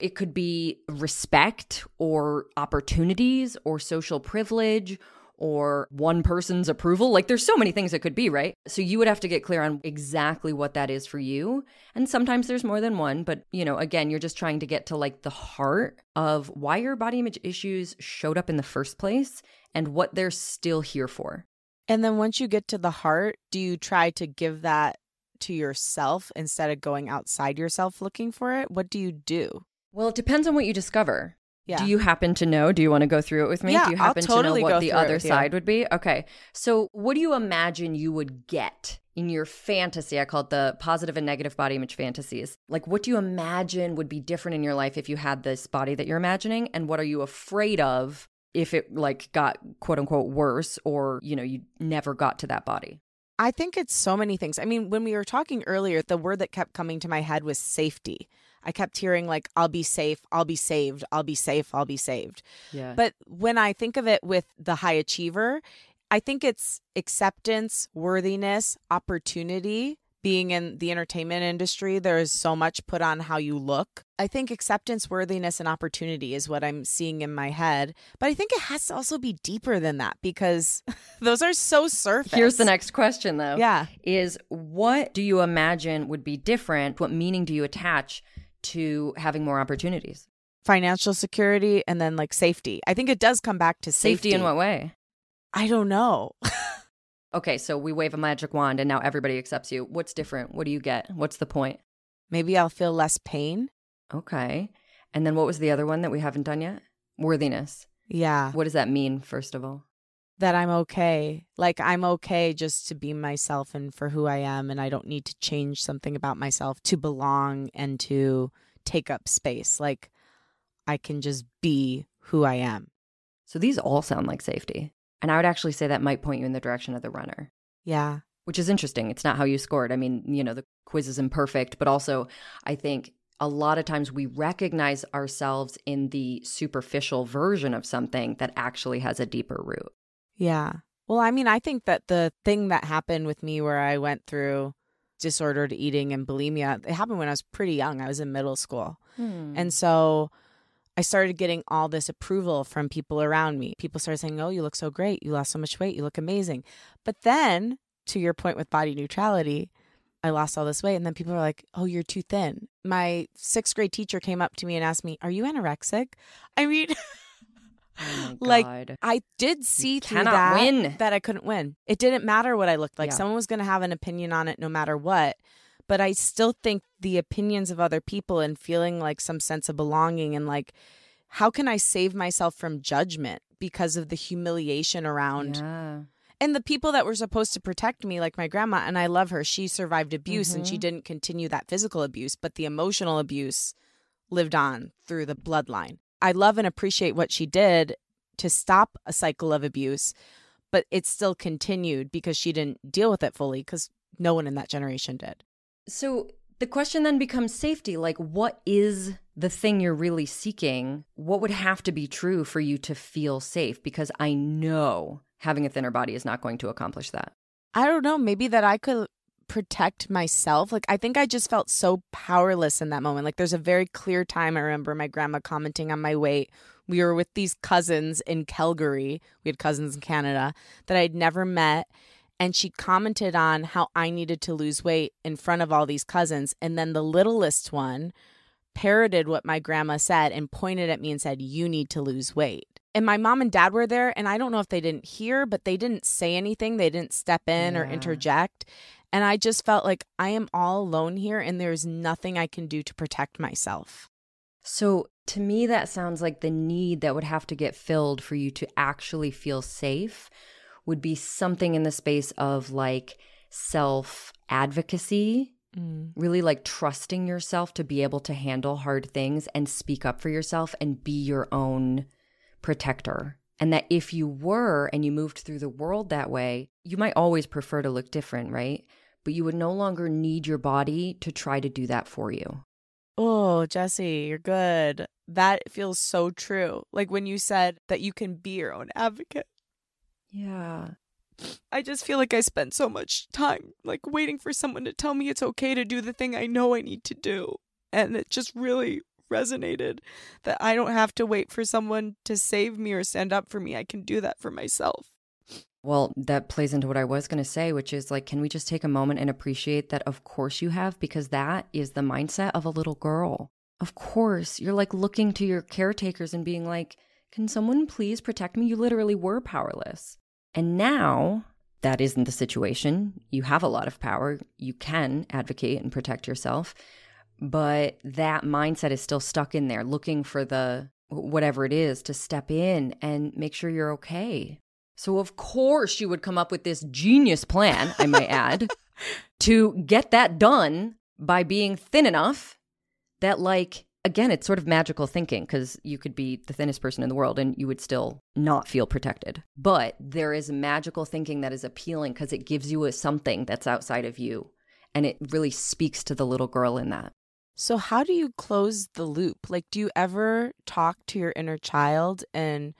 it could be respect or opportunities or social privilege or one person's approval. Like there's so many things it could be, right? So you would have to get clear on exactly what that is for you. And sometimes there's more than one, but you know, again, you're just trying to get to like the heart of why your body image issues showed up in the first place and what they're still here for. And then once you get to the heart, do you try to give that to yourself instead of going outside yourself looking for it? What do you do? Well, it depends on what you discover. Yeah. Do you happen to know? Do you want to go through it with me? Yeah, do you I'll happen totally to know what the other side would be? Okay. So, what do you imagine you would get in your fantasy? I call it the positive and negative body image fantasies. Like, what do you imagine would be different in your life if you had this body that you're imagining? And what are you afraid of if it like got quote unquote worse or, you know, you never got to that body? I think it's so many things. I mean, when we were talking earlier, the word that kept coming to my head was safety. I kept hearing, like, I'll be safe, I'll be saved, I'll be safe, I'll be saved. Yeah. But when I think of it with the high achiever, I think it's acceptance, worthiness, opportunity. Being in the entertainment industry, there is so much put on how you look. I think acceptance, worthiness, and opportunity is what I'm seeing in my head. But I think it has to also be deeper than that because those are so surface. Here's the next question though. Yeah. Is what do you imagine would be different? What meaning do you attach to having more opportunities? Financial security and then like safety. I think it does come back to safety. Safety in what way? I don't know. Okay, so we wave a magic wand and now everybody accepts you. What's different? What do you get? What's the point? Maybe I'll feel less pain. Okay. And then what was the other one that we haven't done yet? Worthiness. Yeah. What does that mean, first of all? That I'm okay. Like I'm okay just to be myself and for who I am. And I don't need to change something about myself to belong and to take up space. Like I can just be who I am. So these all sound like safety. And I would actually say that might point you in the direction of the runner, Yeah. which is interesting. It's not how you scored. I mean, you know, the quiz is imperfect, but also I think a lot of times we recognize ourselves in the superficial version of something that actually has a deeper root. Yeah. Well, I mean, I think that the thing that happened with me where I went through disordered eating and bulimia, it happened when I was pretty young. I was in middle school. Hmm. And so I started getting all this approval from people around me. People started saying, Oh, you look so great. You lost so much weight. You look amazing. But then, to your point with body neutrality, I lost all this weight. And then people were like, Oh, you're too thin. My sixth grade teacher came up to me and asked me, Are you anorexic? I mean, Oh like I did see through that win. that I couldn't win. It didn't matter what I looked like. Yeah. Someone was going to have an opinion on it no matter what. But I still think the opinions of other people and feeling like some sense of belonging and like, how can I save myself from judgment because of the humiliation around yeah. and the people that were supposed to protect me, like my grandma, and I love her. She survived abuse and she Mhm. didn't continue that physical abuse, but the emotional abuse lived on through the bloodline. I love and appreciate what she did to stop a cycle of abuse, but it still continued because she didn't deal with it fully because no one in that generation did. So the question then becomes safety. Like, what is the thing you're really seeking? What would have to be true for you to feel safe? Because I know having a thinner body is not going to accomplish that. I don't know, maybe that I could protect myself. Like I think I just felt so powerless in that moment. Like there's a very clear time I remember my grandma commenting on my weight. We were with these cousins in Calgary. We had cousins in Canada that I'd never met and she commented on how I needed to lose weight in front of all these cousins and then the littlest one parroted what my grandma said and pointed at me and said you need to lose weight. And my mom and dad were there and I don't know if they didn't hear but they didn't say anything. They didn't step in or interject. And I just felt like I am all alone here and there's nothing I can do to protect myself. So to me, that sounds like the need that would have to get filled for you to actually feel safe would be something in the space of like self advocacy, mm. really like trusting yourself to be able to handle hard things and speak up for yourself and be your own protector. And that if you were and you moved through the world that way, you might always prefer to look different, right? But you would no longer need your body to try to do that for you. Oh, Jessi, you're good. That feels so true. Like when you said that you can be your own advocate. Yeah. I just feel like I spent so much time like waiting for someone to tell me it's okay to do the thing I know I need to do. And it just really resonated that I don't have to wait for someone to save me or stand up for me. I can do that for myself. Well, that plays into what I was going to say, which is like, can we just take a moment and appreciate that? Of course you have, because that is the mindset of a little girl. Of course, you're like looking to your caretakers and being like, can someone please protect me? You literally were powerless. And now that isn't the situation. You have a lot of power. You can advocate and protect yourself. But that mindset is still stuck in there, looking for the whatever it is to step in and make sure you're okay. So, of course, you would come up with this genius plan, I might add, to get that done by being thin enough that, like, again, it's sort of magical thinking because you could be the thinnest person in the world and you would still not feel protected. But there is magical thinking that is appealing because it gives you a something that's outside of you. And it really speaks to the little girl in that. So, how do you close the loop? Like, do you ever talk to your inner child and,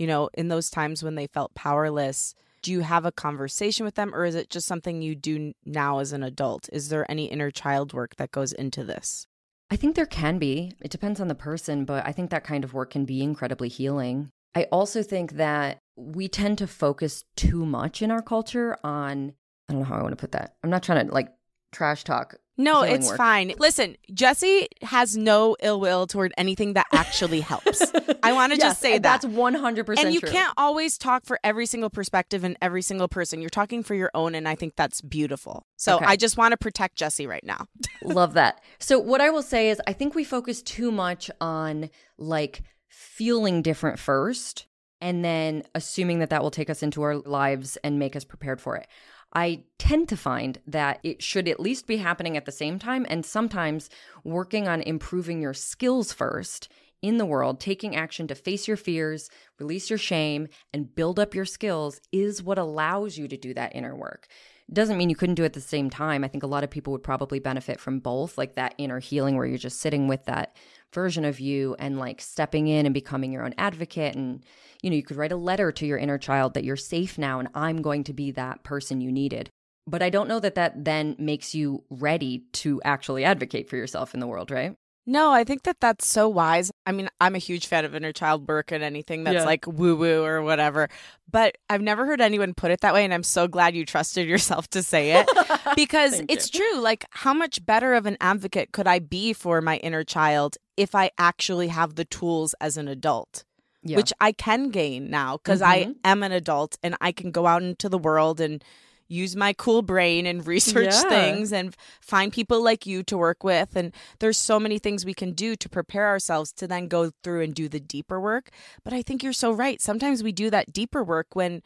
you know, in those times when they felt powerless? Do you have a conversation with them or is it just something you do now as an adult? Is there any inner child work that goes into this? I think there can be. It depends on the person, but I think that kind of work can be incredibly healing. I also think that we tend to focus too much in our culture on, I don't know how I want to put that. I'm not trying to like trash talk no, it's work. fine. Listen, Jessi has no ill will toward anything that actually helps. I want to yes, just say that. That's 100% And you true. can't always talk for every single perspective and every single person. You're talking for your own, and I think that's beautiful. So okay. I just want to protect Jessi right now. Love that. So, what I will say is, I think we focus too much on like feeling different first and then assuming that that will take us into our lives and make us prepared for it. I tend to find that it should at least be happening at the same time, and sometimes working on improving your skills first in the world, taking action to face your fears, release your shame, and build up your skills is what allows you to do that inner work. Doesn't mean you couldn't do it at the same time. I think a lot of people would probably benefit from both, like that inner healing where you're just sitting with that version of you and like stepping in and becoming your own advocate and you know you could write a letter to your inner child that you're safe now and I'm going to be that person you needed but I don't know that that then makes you ready to actually advocate for yourself in the world, right? No, I think that that's so wise. I mean, I'm a huge fan of inner child work and anything that's yeah. like woo woo or whatever, but I've never heard anyone put it that way. And I'm so glad you trusted yourself to say it because it's you. true. Like, how much better of an advocate could I be for my inner child if I actually have the tools as an adult? Yeah. Which I can gain now because mm-hmm. I am an adult and I can go out into the world and use my cool brain and research yeah. things and find people like you to work with. And there's so many things we can do to prepare ourselves to then go through and do the deeper work. But I think you're so right. Sometimes we do that deeper work when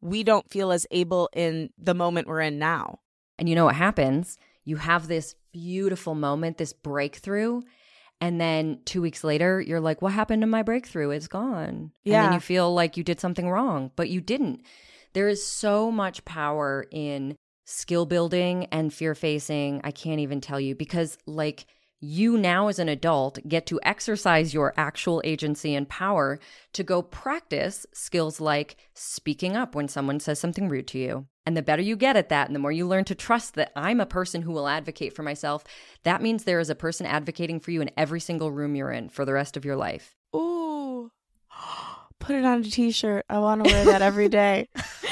we don't feel as able in the moment we're in now. And you know what happens? You have this beautiful moment, this breakthrough. And then two weeks later, you're like, what happened to my breakthrough? It's gone. Yeah. And then you feel like you did something wrong, but you didn't. There is so much power in skill building and fear facing. I can't even tell you because, like, you now as an adult get to exercise your actual agency and power to go practice skills like speaking up when someone says something rude to you. And the better you get at that, and the more you learn to trust that I'm a person who will advocate for myself, that means there is a person advocating for you in every single room you're in for the rest of your life. Ooh. Put it on a t shirt. I want to wear that every day.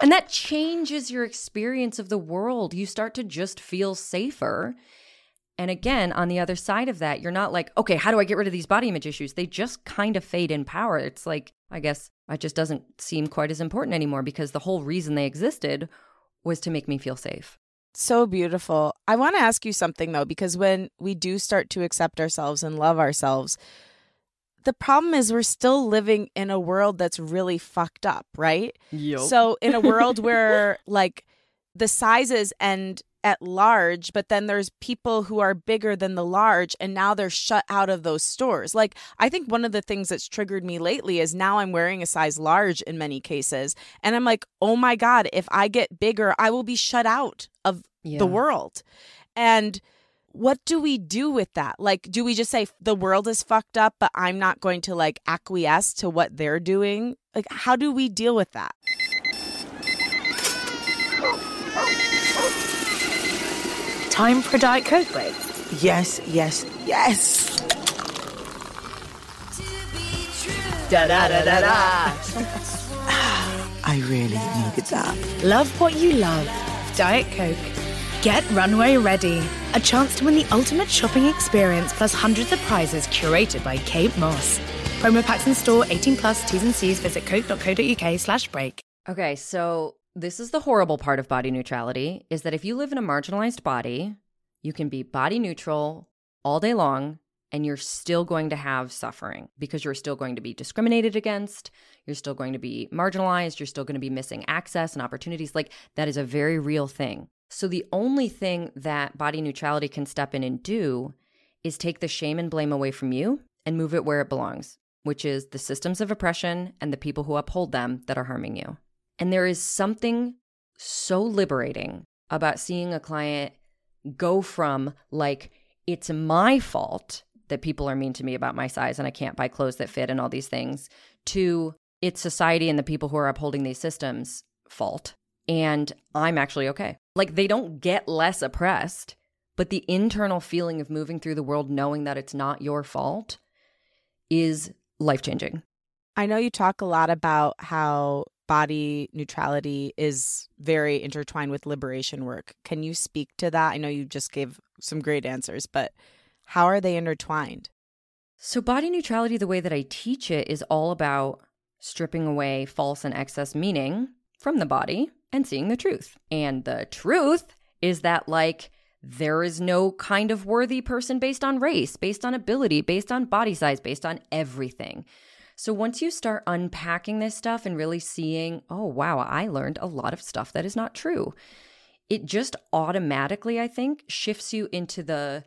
and that changes your experience of the world. You start to just feel safer. And again, on the other side of that, you're not like, okay, how do I get rid of these body image issues? They just kind of fade in power. It's like, I guess it just doesn't seem quite as important anymore because the whole reason they existed was to make me feel safe. So beautiful. I want to ask you something though, because when we do start to accept ourselves and love ourselves, the problem is we're still living in a world that's really fucked up, right? Yep. So in a world where like the sizes end at large, but then there's people who are bigger than the large and now they're shut out of those stores. Like I think one of the things that's triggered me lately is now I'm wearing a size large in many cases and I'm like, "Oh my god, if I get bigger, I will be shut out of yeah. the world." And what do we do with that? Like, do we just say the world is fucked up, but I'm not going to like acquiesce to what they're doing? Like, how do we deal with that? Time for a Diet Coke break. Yes, yes, yes. Da da da da da. I really needed that. Love what you love. Diet Coke. Get Runway Ready. A chance to win the ultimate shopping experience plus hundreds of prizes curated by Kate Moss. Promo packs in store 18 plus T's and C's. Visit coke.co.uk slash break. Okay, so this is the horrible part of body neutrality is that if you live in a marginalized body, you can be body neutral all day long and you're still going to have suffering because you're still going to be discriminated against, you're still going to be marginalized, you're still going to be missing access and opportunities. Like that is a very real thing. So the only thing that body neutrality can step in and do is take the shame and blame away from you and move it where it belongs, which is the systems of oppression and the people who uphold them that are harming you. And there is something so liberating about seeing a client go from like, it's my fault that people are mean to me about my size and I can't buy clothes that fit and all these things to it's society and the people who are upholding these systems fault and I'm actually okay. Like they don't get less oppressed, but the internal feeling of moving through the world knowing that it's not your fault is life-changing. I know you talk a lot about how body neutrality is very intertwined with liberation work. Can you speak to that? I know you just gave some great answers, but how are they intertwined? So, body neutrality, the way that I teach it, is all about stripping away false and excess meaning from the body and seeing the truth. And the truth is that, like, there is no kind of worthy person based on race, based on ability, based on body size, based on everything. So once you start unpacking this stuff and really seeing, oh, wow, I learned a lot of stuff that is not true, it just automatically, I think, shifts you into the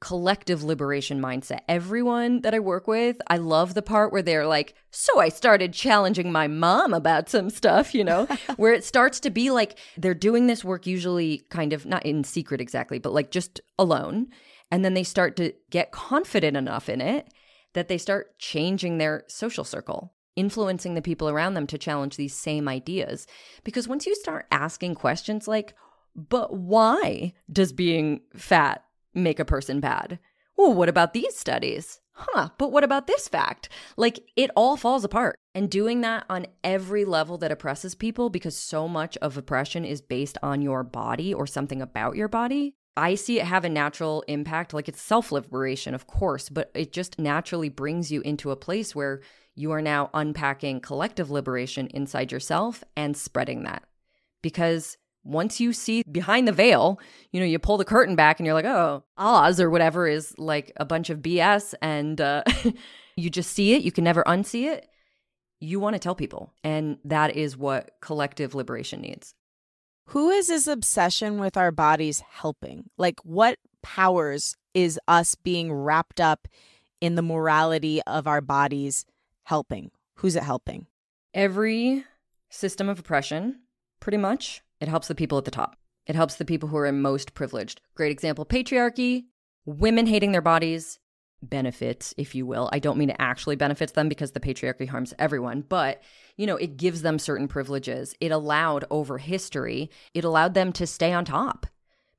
collective liberation mindset. Everyone that I work with, I love the part where they're like, So I started challenging my mom about some stuff, you know, where it starts to be like they're doing this work usually kind of not in secret exactly, but like just alone. And then they start to get confident enough in it that they start changing their social circle. Influencing the people around them to challenge these same ideas. Because once you start asking questions like, but why does being fat make a person bad. Well, what about these studies? Huh, but what about this fact? Like it all falls apart. And doing that on every level that oppresses people, because so much of oppression is based on your body or something about your body, I see it have a natural impact. Like it's self liberation, of course, but it just naturally brings you into a place where you are now unpacking collective liberation inside yourself and spreading that. Because once you see behind the veil, you know, you pull the curtain back and you're like, oh, Oz or whatever is like a bunch of BS and uh, you just see it, you can never unsee it. You want to tell people. And that is what collective liberation needs. Who is this obsession with our bodies helping? Like, what powers is us being wrapped up in the morality of our bodies helping? Who's it helping? Every system of oppression, pretty much, it helps the people at the top. It helps the people who are most privileged. Great example patriarchy, women hating their bodies, benefits, if you will. I don't mean it actually benefits them because the patriarchy harms everyone, but you know, it gives them certain privileges. It allowed over history, it allowed them to stay on top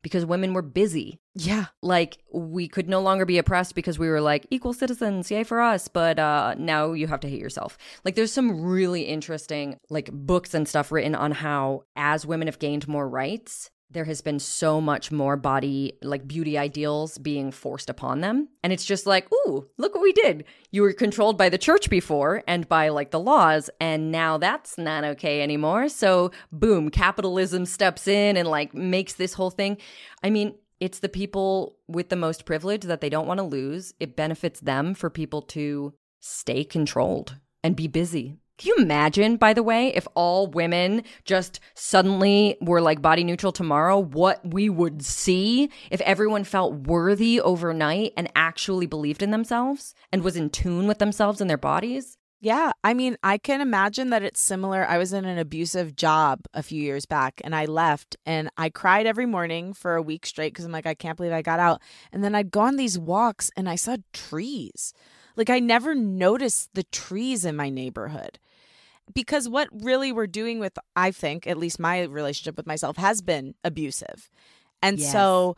because women were busy. Yeah. Like we could no longer be oppressed because we were like equal citizens, yay for us, but uh now you have to hate yourself. Like there's some really interesting like books and stuff written on how as women have gained more rights, there has been so much more body like beauty ideals being forced upon them. And it's just like ooh look what we did. You were controlled by the church before and by like the laws and now that's not okay anymore. So boom capitalism steps in and like makes this whole thing. I mean it's the people with the most privilege that they don't want to lose. It benefits them for people to stay controlled and be busy can you imagine, by the way, if all women just suddenly were like body neutral tomorrow, what we would see if everyone felt worthy overnight and actually believed in themselves and was in tune with themselves and their bodies? Yeah, I mean, I can imagine that it's similar. I was in an abusive job a few years back and I left and I cried every morning for a week straight because I'm like, I can't believe I got out. And then I'd go on these walks and I saw trees. Like, I never noticed the trees in my neighborhood. Because what really we're doing with, I think, at least my relationship with myself has been abusive. And Yes. so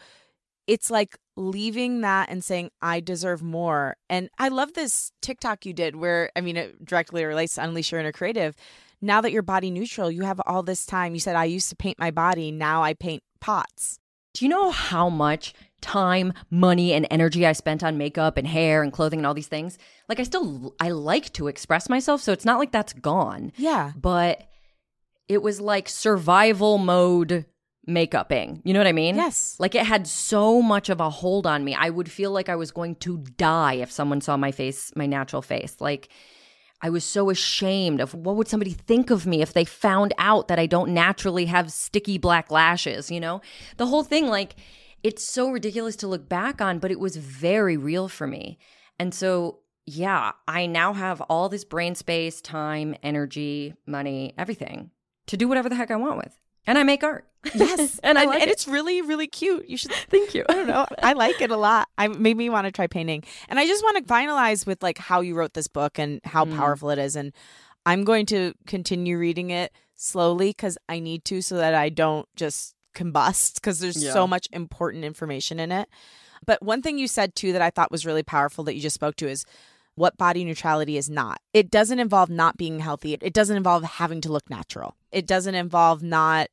it's like leaving that and saying, I deserve more. And I love this TikTok you did where, I mean, it directly relates to Unleash Your Inner Creative. Now that you're body neutral, you have all this time. You said, I used to paint my body. Now I paint pots. Do you know how much time, money, and energy I spent on makeup and hair and clothing and all these things? Like I still I like to express myself, so it's not like that's gone. Yeah. But it was like survival mode makeuping. You know what I mean? Yes. Like it had so much of a hold on me. I would feel like I was going to die if someone saw my face, my natural face. Like I was so ashamed of what would somebody think of me if they found out that I don't naturally have sticky black lashes, you know? The whole thing like it's so ridiculous to look back on, but it was very real for me. And so yeah, I now have all this brain space, time, energy, money, everything to do whatever the heck I want with. And I make art. Yes. and I like and it. it's really, really cute. You should Thank you. I don't know. I like it a lot. I made me want to try painting. And I just want to finalize with like how you wrote this book and how Mm. powerful it is. And I'm going to continue reading it slowly because I need to so that I don't just combust because there's Yeah. so much important information in it. But one thing you said too that I thought was really powerful that you just spoke to is what body neutrality is not. It doesn't involve not being healthy. It doesn't involve having to look natural. It doesn't involve not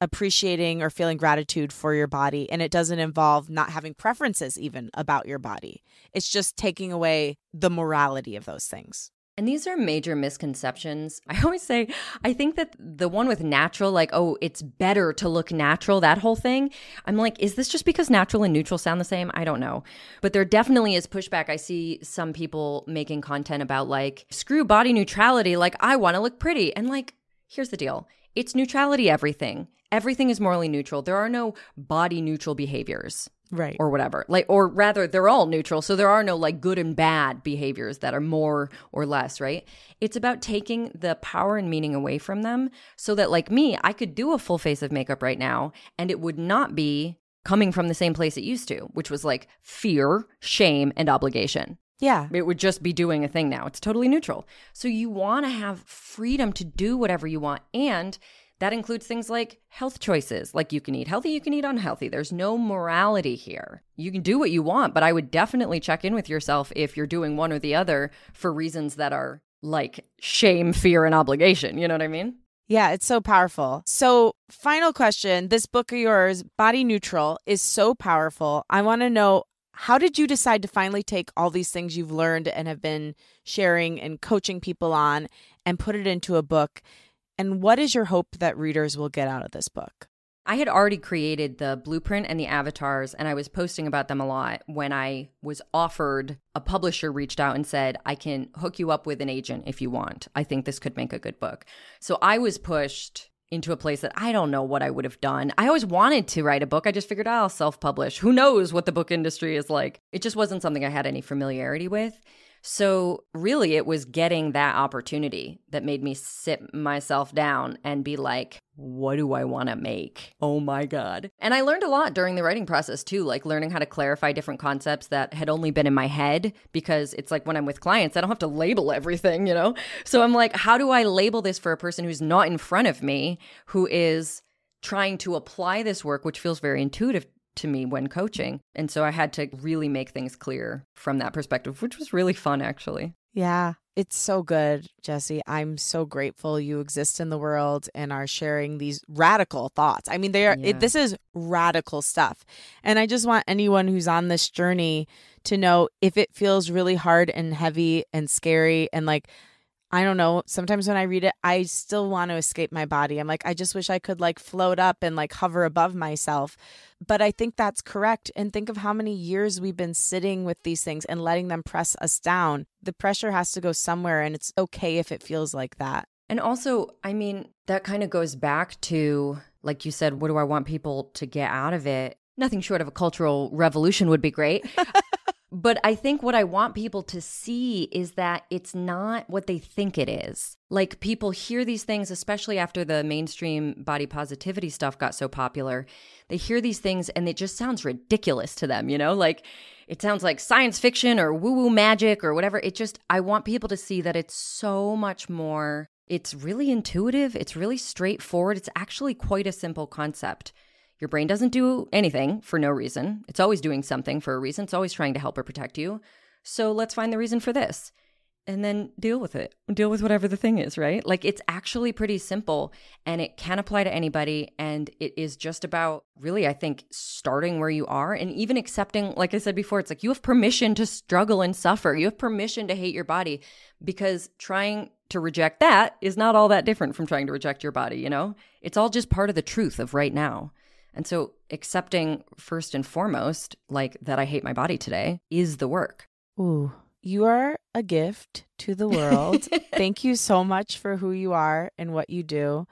appreciating or feeling gratitude for your body. And it doesn't involve not having preferences even about your body. It's just taking away the morality of those things. And these are major misconceptions. I always say, I think that the one with natural, like, oh, it's better to look natural, that whole thing, I'm like, is this just because natural and neutral sound the same? I don't know. But there definitely is pushback. I see some people making content about, like, screw body neutrality, like, I want to look pretty. And, like, here's the deal it's neutrality, everything. Everything is morally neutral. There are no body neutral behaviors Right. or whatever. Like, or rather, they're all neutral. So there are no like good and bad behaviors that are more or less, right? It's about taking the power and meaning away from them so that, like me, I could do a full face of makeup right now and it would not be coming from the same place it used to, which was like fear, shame, and obligation. yeah. It would just be doing a thing now. It's totally neutral. So you want to have freedom to do whatever you want. And that includes things like health choices. Like you can eat healthy, you can eat unhealthy. There's no morality here. You can do what you want, but I would definitely check in with yourself if you're doing one or the other for reasons that are like shame, fear, and obligation. You know what I mean? Yeah, it's so powerful. So, final question this book of yours, Body Neutral, is so powerful. I want to know how did you decide to finally take all these things you've learned and have been sharing and coaching people on and put it into a book? And what is your hope that readers will get out of this book? I had already created the blueprint and the avatars, and I was posting about them a lot when I was offered. A publisher reached out and said, I can hook you up with an agent if you want. I think this could make a good book. So I was pushed into a place that I don't know what I would have done. I always wanted to write a book. I just figured "Oh, I'll self publish. Who knows what the book industry is like? It just wasn't something I had any familiarity with. So, really, it was getting that opportunity that made me sit myself down and be like, what do I want to make? Oh my God. And I learned a lot during the writing process too, like learning how to clarify different concepts that had only been in my head because it's like when I'm with clients, I don't have to label everything, you know? So I'm like, how do I label this for a person who's not in front of me, who is trying to apply this work, which feels very intuitive to me when coaching. And so I had to really make things clear from that perspective, which was really fun actually. Yeah, it's so good, Jessi. I'm so grateful you exist in the world and are sharing these radical thoughts. I mean, they are Yeah. it, this is radical stuff. And I just want anyone who's on this journey to know if it feels really hard and heavy and scary and like I don't know, sometimes when I read it, I still want to escape my body. I'm like I just wish I could like float up and like hover above myself. But I think that's correct. And think of how many years we've been sitting with these things and letting them press us down. The pressure has to go somewhere, and it's okay if it feels like that. And also, I mean, that kind of goes back to, like you said, what do I want people to get out of it? Nothing short of a cultural revolution would be great. but I think what I want people to see is that it's not what they think it is. Like people hear these things, especially after the mainstream body positivity stuff got so popular. They hear these things and it just sounds ridiculous to them, you know? Like it sounds like science fiction or woo woo magic or whatever. It just, I want people to see that it's so much more It's really intuitive, it's really straightforward. It's actually quite a simple concept. Your brain doesn't do anything for no reason. It's always doing something for a reason. It's always trying to help or protect you. So let's find the reason for this and then deal with it. Deal with whatever the thing is, right? Like it's actually pretty simple and it can apply to anybody. And it is just about really, I think, starting where you are and even accepting, like I said before, it's like you have permission to struggle and suffer. You have permission to hate your body because trying to reject that is not all that different from trying to reject your body, you know? It's all just part of the truth of right now. And so accepting first and foremost, like that I hate my body today, is the work. Ooh. You are a gift to the world. Thank you so much for who you are and what you do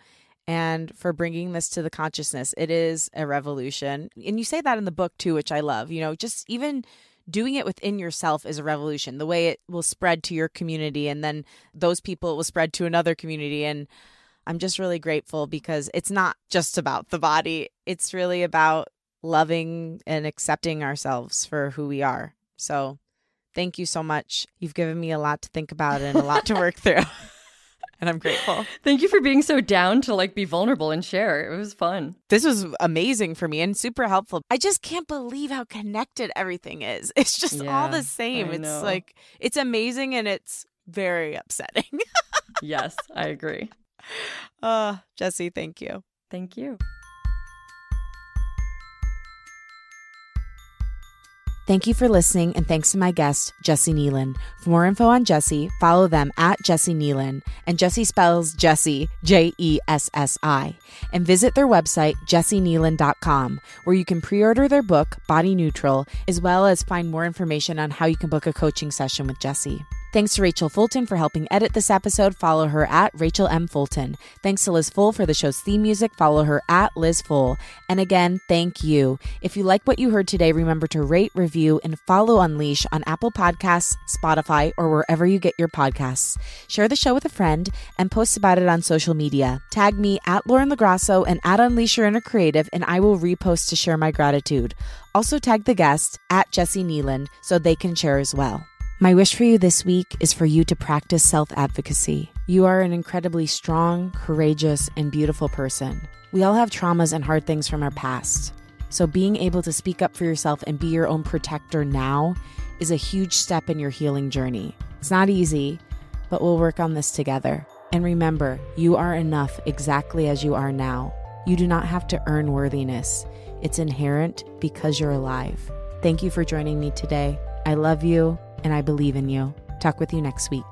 and for bringing this to the consciousness. It is a revolution. And you say that in the book too, which I love. You know, just even doing it within yourself is a revolution. The way it will spread to your community and then those people will spread to another community and I'm just really grateful because it's not just about the body. It's really about loving and accepting ourselves for who we are. So Thank you so much. You've given me a lot to think about and a lot to work through. and I'm grateful. Thank you for being so down to like be vulnerable and share. It was fun. This was amazing for me and super helpful. I just can't believe how connected everything is. It's just yeah, all the same. I it's know. like it's amazing and it's very upsetting. yes, I agree. Uh, Jessi, thank you. Thank you. Thank you for listening, and thanks to my guest, Jessi Kneeland. For more info on Jessi, follow them at Jessi Kneeland, and Jessi spells Jessi, J E S S I, and visit their website, jessikneeland.com, where you can pre order their book, Body Neutral, as well as find more information on how you can book a coaching session with Jessi. Thanks to Rachel Fulton for helping edit this episode. Follow her at Rachel M. Fulton. Thanks to Liz Full for the show's theme music. Follow her at Liz Full. And again, thank you. If you like what you heard today, remember to rate, review, and follow Unleash on Apple Podcasts, Spotify, or wherever you get your podcasts. Share the show with a friend and post about it on social media. Tag me at Lauren LoGrasso and at Unleash Your Inner Creative, and I will repost to share my gratitude. Also tag the guest at Jessi Kneeland so they can share as well. My wish for you this week is for you to practice self advocacy. You are an incredibly strong, courageous, and beautiful person. We all have traumas and hard things from our past. So, being able to speak up for yourself and be your own protector now is a huge step in your healing journey. It's not easy, but we'll work on this together. And remember, you are enough exactly as you are now. You do not have to earn worthiness, it's inherent because you're alive. Thank you for joining me today. I love you and I believe in you. Talk with you next week.